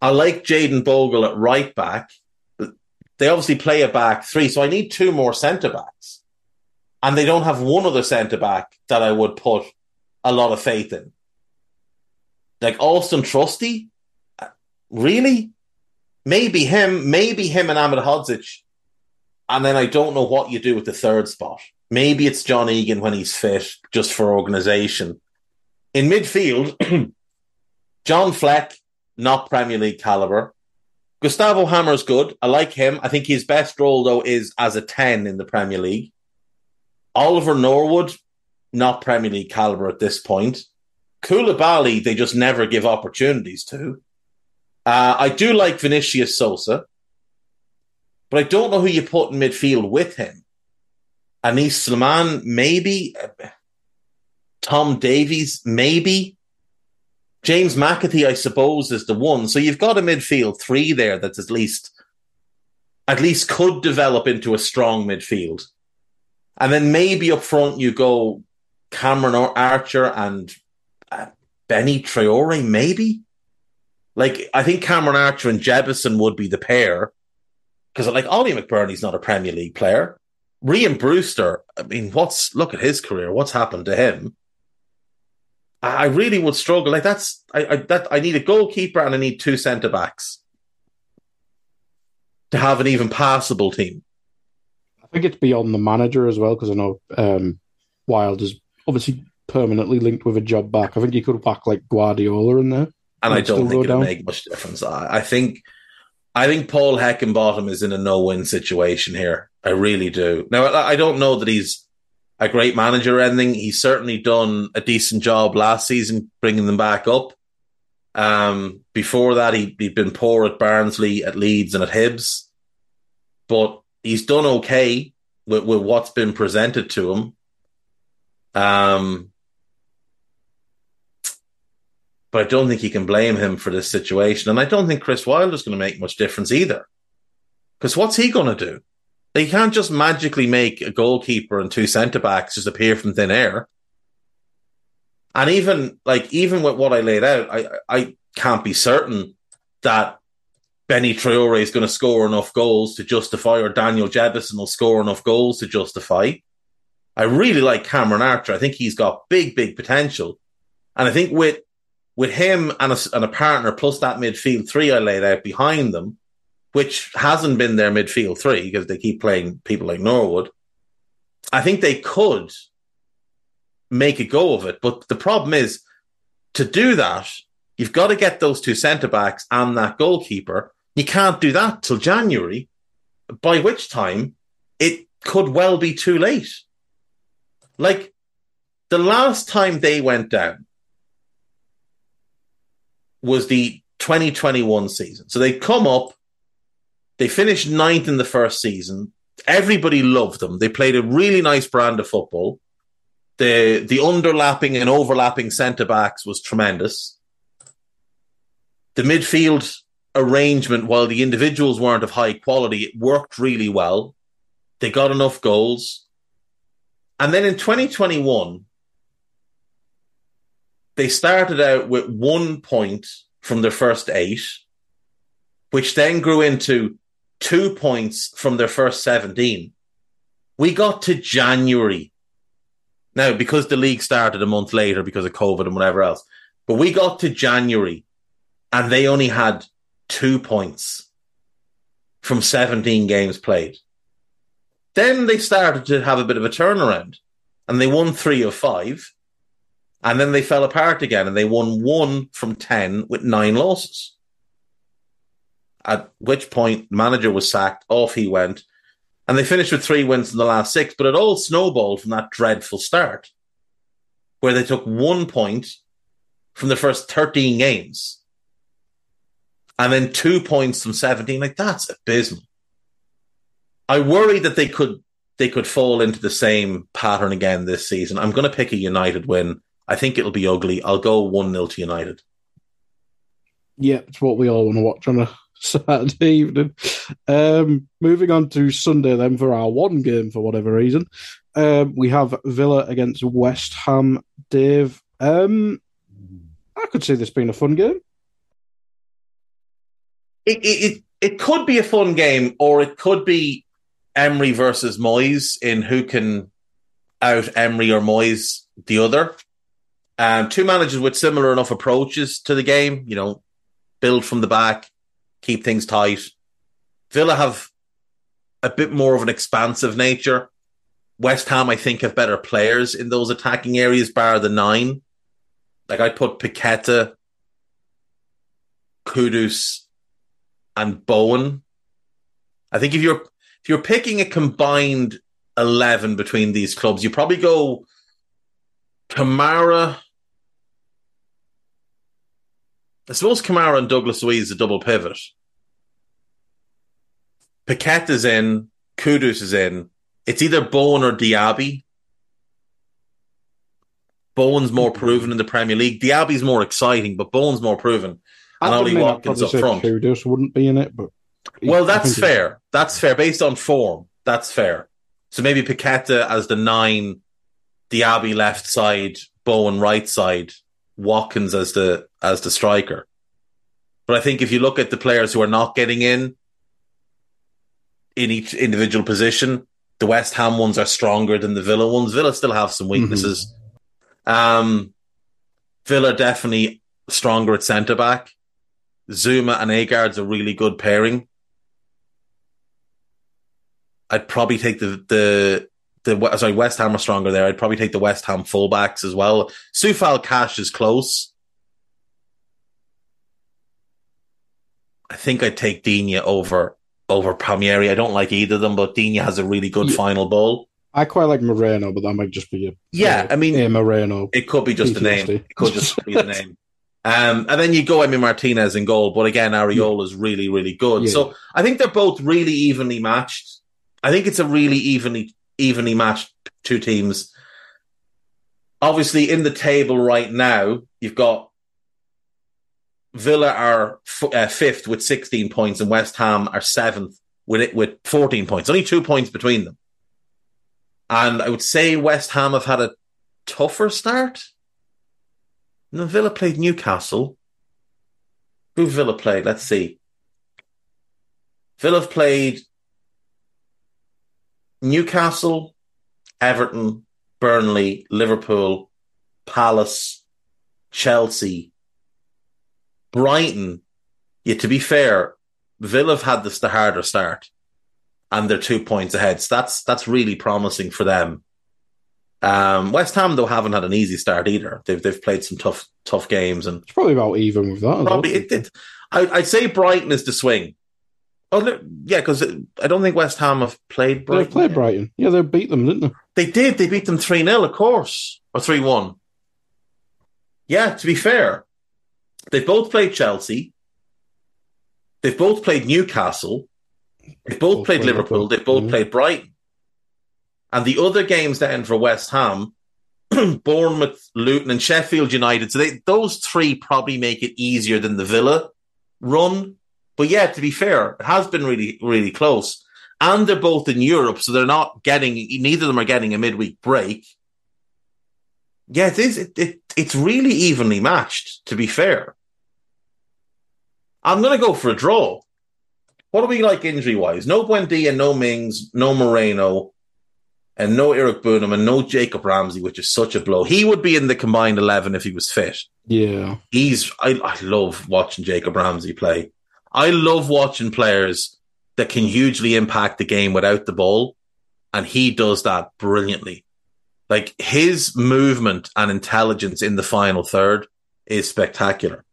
I like Jayden Bogle at right back. They obviously play a back three, so I need two more centre backs. And they don't have one other centre back that I would put a lot of faith in. Like Austin Trusty? Really? Maybe him, maybe him and Ahmedhodzic. And then I don't know what you do with the third spot. Maybe it's John Egan when he's fit, just for organisation. In midfield, John Fleck, not Premier League caliber. Gustavo Hamer's good. I like him. I think his best role, though, is as a 10 in the Premier League. Oliver Norwood, not Premier League caliber at this point. Coulibaly, they just never give opportunities to. Uh, I do like Vinicius Souza, but I don't know who you put in midfield with him. Anis Slimane, maybe. Tom Davies, maybe. James McAtee, I suppose, is the one. So you've got a midfield three there that's at least at least could develop into a strong midfield. And then maybe up front you go Cameron Archer and uh, Bénie Traoré, maybe. Like I think Cameron Archer and Jebbison would be the pair because like Oli McBurnie's not a Premier League player. Rhian Brewster, I mean, what's look at his career? What's happened to him? I really would struggle. Like that's I, I that I need a goalkeeper and I need two centre backs to have an even passable team. I think it's beyond the manager as well because I know um, Wild is obviously permanently linked with a job back. I think you could back like Guardiola in there, and I don't think it'll make much difference. I, I think I think Paul Heckingbottom is in a no-win situation here. I really do. Now I don't know that he's a great manager or anything. He's certainly done a decent job last season bringing them back up. Um, before that, he, he'd been poor at Barnsley, at Leeds, and at Hibs, but he's done okay with, with what's been presented to him. Um, but I don't think you can blame him for this situation, and I don't think Chris Wilder is going to make much difference either. Because what's he going to do? They can't just magically make a goalkeeper and two centre backs just appear from thin air. And even like even with what I laid out, I I can't be certain that Bénie Traoré is going to score enough goals to justify, or Daniel Jebbison will score enough goals to justify. I really like Cameron Archer. I think he's got big, big potential. And I think with with him and a, and a partner plus that midfield three I laid out behind them, which hasn't been their midfield three because they keep playing people like Norwood, I think they could make a go of it. But the problem is to do that, you've got to get those two centre backs and that goalkeeper. You can't do that till January, by which time it could well be too late. Like the last time they went down was the 2021 season. So they come up, they finished ninth in the first season. Everybody loved them. They played a really nice brand of football. The the underlapping and overlapping centre backs was tremendous. The midfield arrangement, while the individuals weren't of high quality, it worked really well. They got enough goals. And then in 2021, they started out with one point from their first eight, which then grew into two points from their first 17. We got to January. Now, because the league started a month later because of COVID and whatever else, but we got to January and they only had two points from 17 games played. Then they started to have a bit of a turnaround and they won three of five. And then they fell apart again and they won one from 10 with nine losses. At which point, manager was sacked, off he went. And they finished with three wins in the last six, but it all snowballed from that dreadful start where they took one point from the first 13 games and then two points from 17. Like that's abysmal. I worry that they could they could fall into the same pattern again this season. I'm going to pick a United win. I think it'll be ugly. I'll go 1 0 to United. Yeah, it's what we all want to watch on a Saturday evening. Um, moving on to Sunday, then, for our one game for whatever reason. Um, we have Villa against West Ham. Dave, um, I could see this being a fun game. It, it, it could be a fun game, or it could be Emery versus Moyes in who can out Emery or Moyes the other. Um, two managers with similar enough approaches to the game, you know, build from the back, keep things tight. Villa have a bit more of an expansive nature. West Ham, I think, have better players in those attacking areas, bar the nine. Like I'd put Paqueta, Kudus, and Bowen. I think if you're if you're picking a combined eleven between these clubs, you probably go Kamara. I suppose Kamara and Douglas is a double pivot. Paqueta is in, Kudus is in. It's either Bowen or Diaby. Bowen's more mm-hmm. proven in the Premier League. Diaby's more exciting, but Bowen's more proven. And Ollie Watkins up front. Kudus wouldn't be in it, but well, that's fair. That's fair based on form. That's fair. So maybe Paqueta as the nine, Diaby left side, Bowen right side, Watkins as the as the striker. But I think if you look at the players who are not getting in in each individual position, the West Ham ones are stronger than the Villa ones. Villa still have some weaknesses. Mm-hmm. Um, Villa definitely stronger at centre back. Zouma and Aguerd's a really good pairing. I'd probably take the the the sorry West Ham are stronger there. I'd probably take the West Ham fullbacks as well. Coufal Cash is close. I think I'd take Digne over over Palmieri. I don't like either of them, but Digne has a really good yeah. final ball. I quite like Moreno, but that might just be a yeah. I mean, a Moreno. It could be just PTSD. the name. It could just be the name. Um, and then you go Emi Martinez in goal, but again, Areola is really, really good. Yeah. So I think they're both really evenly matched. I think it's a really evenly evenly matched two teams. Obviously, in the table right now, you've got Villa are f- uh, fifth with 16 points, and West Ham are seventh with it with 14 points. Only two points between them. And I would say West Ham have had a tougher start. No, Villa played Newcastle. Who Villa played? Let's see. Villa have played Newcastle, Everton, Burnley, Liverpool, Palace, Chelsea, Brighton. Yeah, to be fair, Villa have had this the harder start, and they're two points ahead. So that's that's really promising for them. Um, West Ham though haven't had an easy start either. They've they've played some tough tough games, and It's probably about even with that. probably it, it, I, I'd say Brighton is the swing. Oh look, yeah, because I don't think West Ham have played Brighton. They've played Brighton. Yeah, they beat them, didn't they? They did. They beat them 3 0, of course, or 3 1. Yeah, to be fair, they've both played Chelsea. They've both played Newcastle. They've both, Both played played Liverpool. Liverpool. They've both Mhm. played Brighton. And the other games then for West Ham, Bournemouth, Luton, and Sheffield United. So they, those three probably make it easier than the Villa run. But yeah, to be fair, it has been really, really close. And they're both in Europe, so they're not getting, neither of them are getting a midweek break. Yeah, it is, it, it, it's really evenly matched, to be fair. I'm going to go for a draw. What do we like injury wise? No Buendia, no Mings, no Moreno, and no Eric Boonham, and no Jacob Ramsey, which is such a blow. He would be in the combined 11 if he was fit Yeah. he's I, I love watching Jacob Ramsey play. I love watching players that can hugely impact the game without the ball, and he does that brilliantly. Like his movement and intelligence in the final third is spectacular.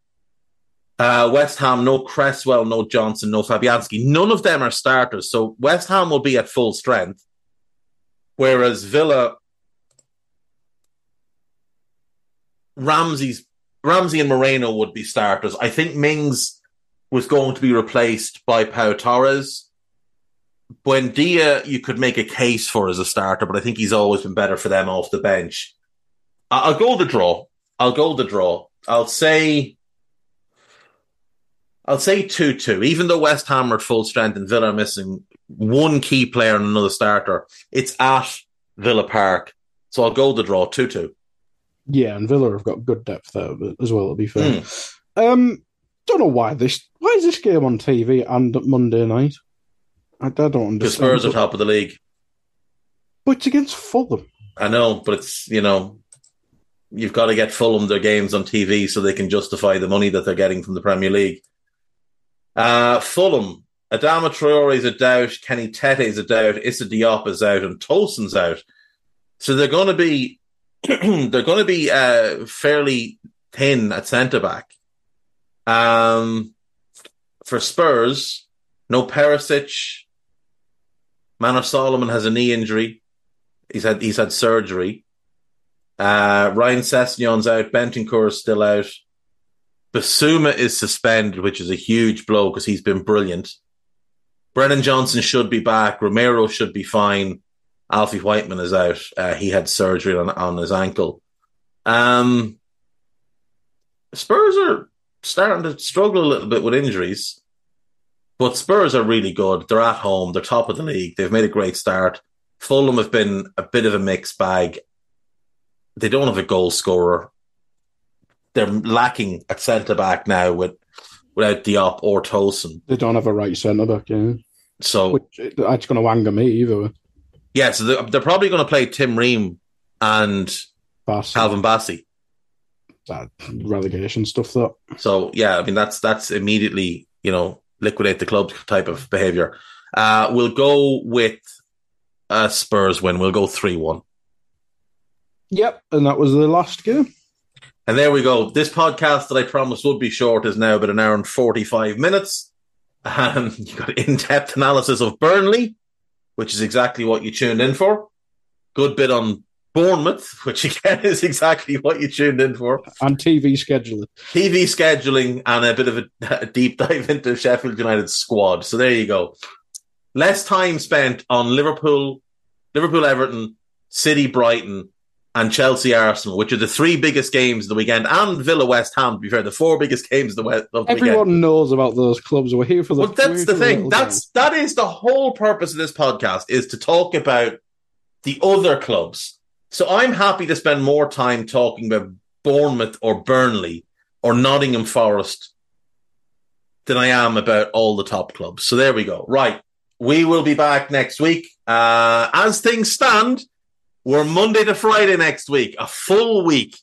Uh, West Ham, no Cresswell, no Johnson, no Fabianski. None of them are starters. So West Ham will be at full strength. Whereas Villa, Ramsey's Ramsey and Moreno would be starters. I think Mings was going to be replaced by Pau Torres. Buendia, you could make a case for as a starter, but I think he's always been better for them off the bench. I'll go the draw. I'll go the draw. I'll say, I'll say two-two. Even though West Ham are at full strength and Villa are missing one key player and another starter, it's at Villa Park, so I'll go the draw two-two. Yeah, and Villa have got good depth there as well, to be fair. Hmm. Um, don't know why this. Why is this game on TV and Monday night? I, I don't The understand. Spurs are top of the league. but it's against Fulham. I know, but it's you know, you've got to get Fulham their games on TV so they can justify the money that they're getting from the Premier League. Uh, Fulham, Adama Traore is a doubt, Kenny Tete is a doubt, Issa Diop is out, and Tosin's out. So they're going to be they're going to be uh, fairly thin at centre back. Um, for Spurs, no Perisic. Manor Solomon has a knee injury. He's had he's had surgery. Uh, Ryan Sessegnon's out. Bentancur is still out. Bissouma is suspended, which is a huge blow because he's been brilliant. Brennan Johnson should be back. Romero should be fine. Alfie Whiteman is out. Uh, he had surgery on, on his ankle. Um, Spurs are starting to struggle a little bit with injuries, but Spurs are really good. They're at home. They're top of the league. They've made a great start. Fulham have been a bit of a mixed bag. They don't have a goal scorer. They're lacking at centre back now with without Diop or Tosin. They don't have a right centre back. Yeah, So which that's going to anger me either. way. yeah, so they're, they're probably going to play Tim Ream and Bass, Calvin Bassey. that relegation stuff. though. So yeah, I mean that's that's immediately you know liquidate the club type of behavior. Uh, we'll go with a Spurs win. We'll go three one. Yep, and that was the last game. And there we go. This podcast that I promised would be short is now about an hour and 45 minutes. Um, you got in depth analysis of Burnley, which is exactly what you tuned in for. Good bit on Bournemouth, which again is exactly what you tuned in for. And TV scheduling. TV scheduling and a bit of a, a deep dive into Sheffield United's squad. So there you go. Less time spent on Liverpool, Liverpool, Everton, City, Brighton, and Chelsea, Arsenal, which are the three biggest games of the weekend, and Villa, West Ham. To be fair, the four biggest games of the, we- of the Everyone weekend. knows about those clubs. We're here for the. Well, that's the thing. That's that is the whole purpose of this podcast is to talk about the other clubs. So I'm happy to spend more time talking about Bournemouth or Burnley or Nottingham Forest than I am about all the top clubs. So there we go. Right. We will be back next week. Uh, as things stand, we're Monday to Friday next week, a full week.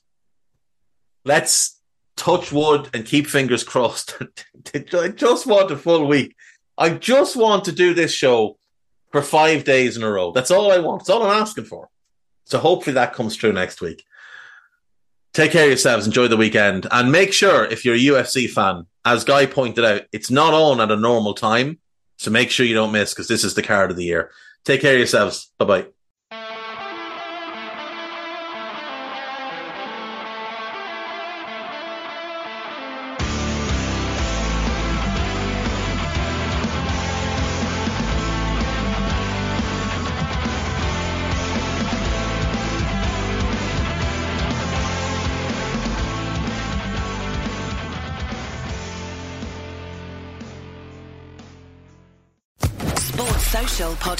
Let's touch wood and keep fingers crossed. I just want a full week. I just want to do this show for five days in a row. That's all I want. That's all I'm asking for. So hopefully that comes true next week. Take care of yourselves. Enjoy the weekend. And make sure, if you're a UFC fan, as Guy pointed out, it's not on at a normal time. So make sure you don't miss because this is the card of the year. Take care of yourselves. Bye bye.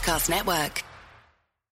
Podcast Network.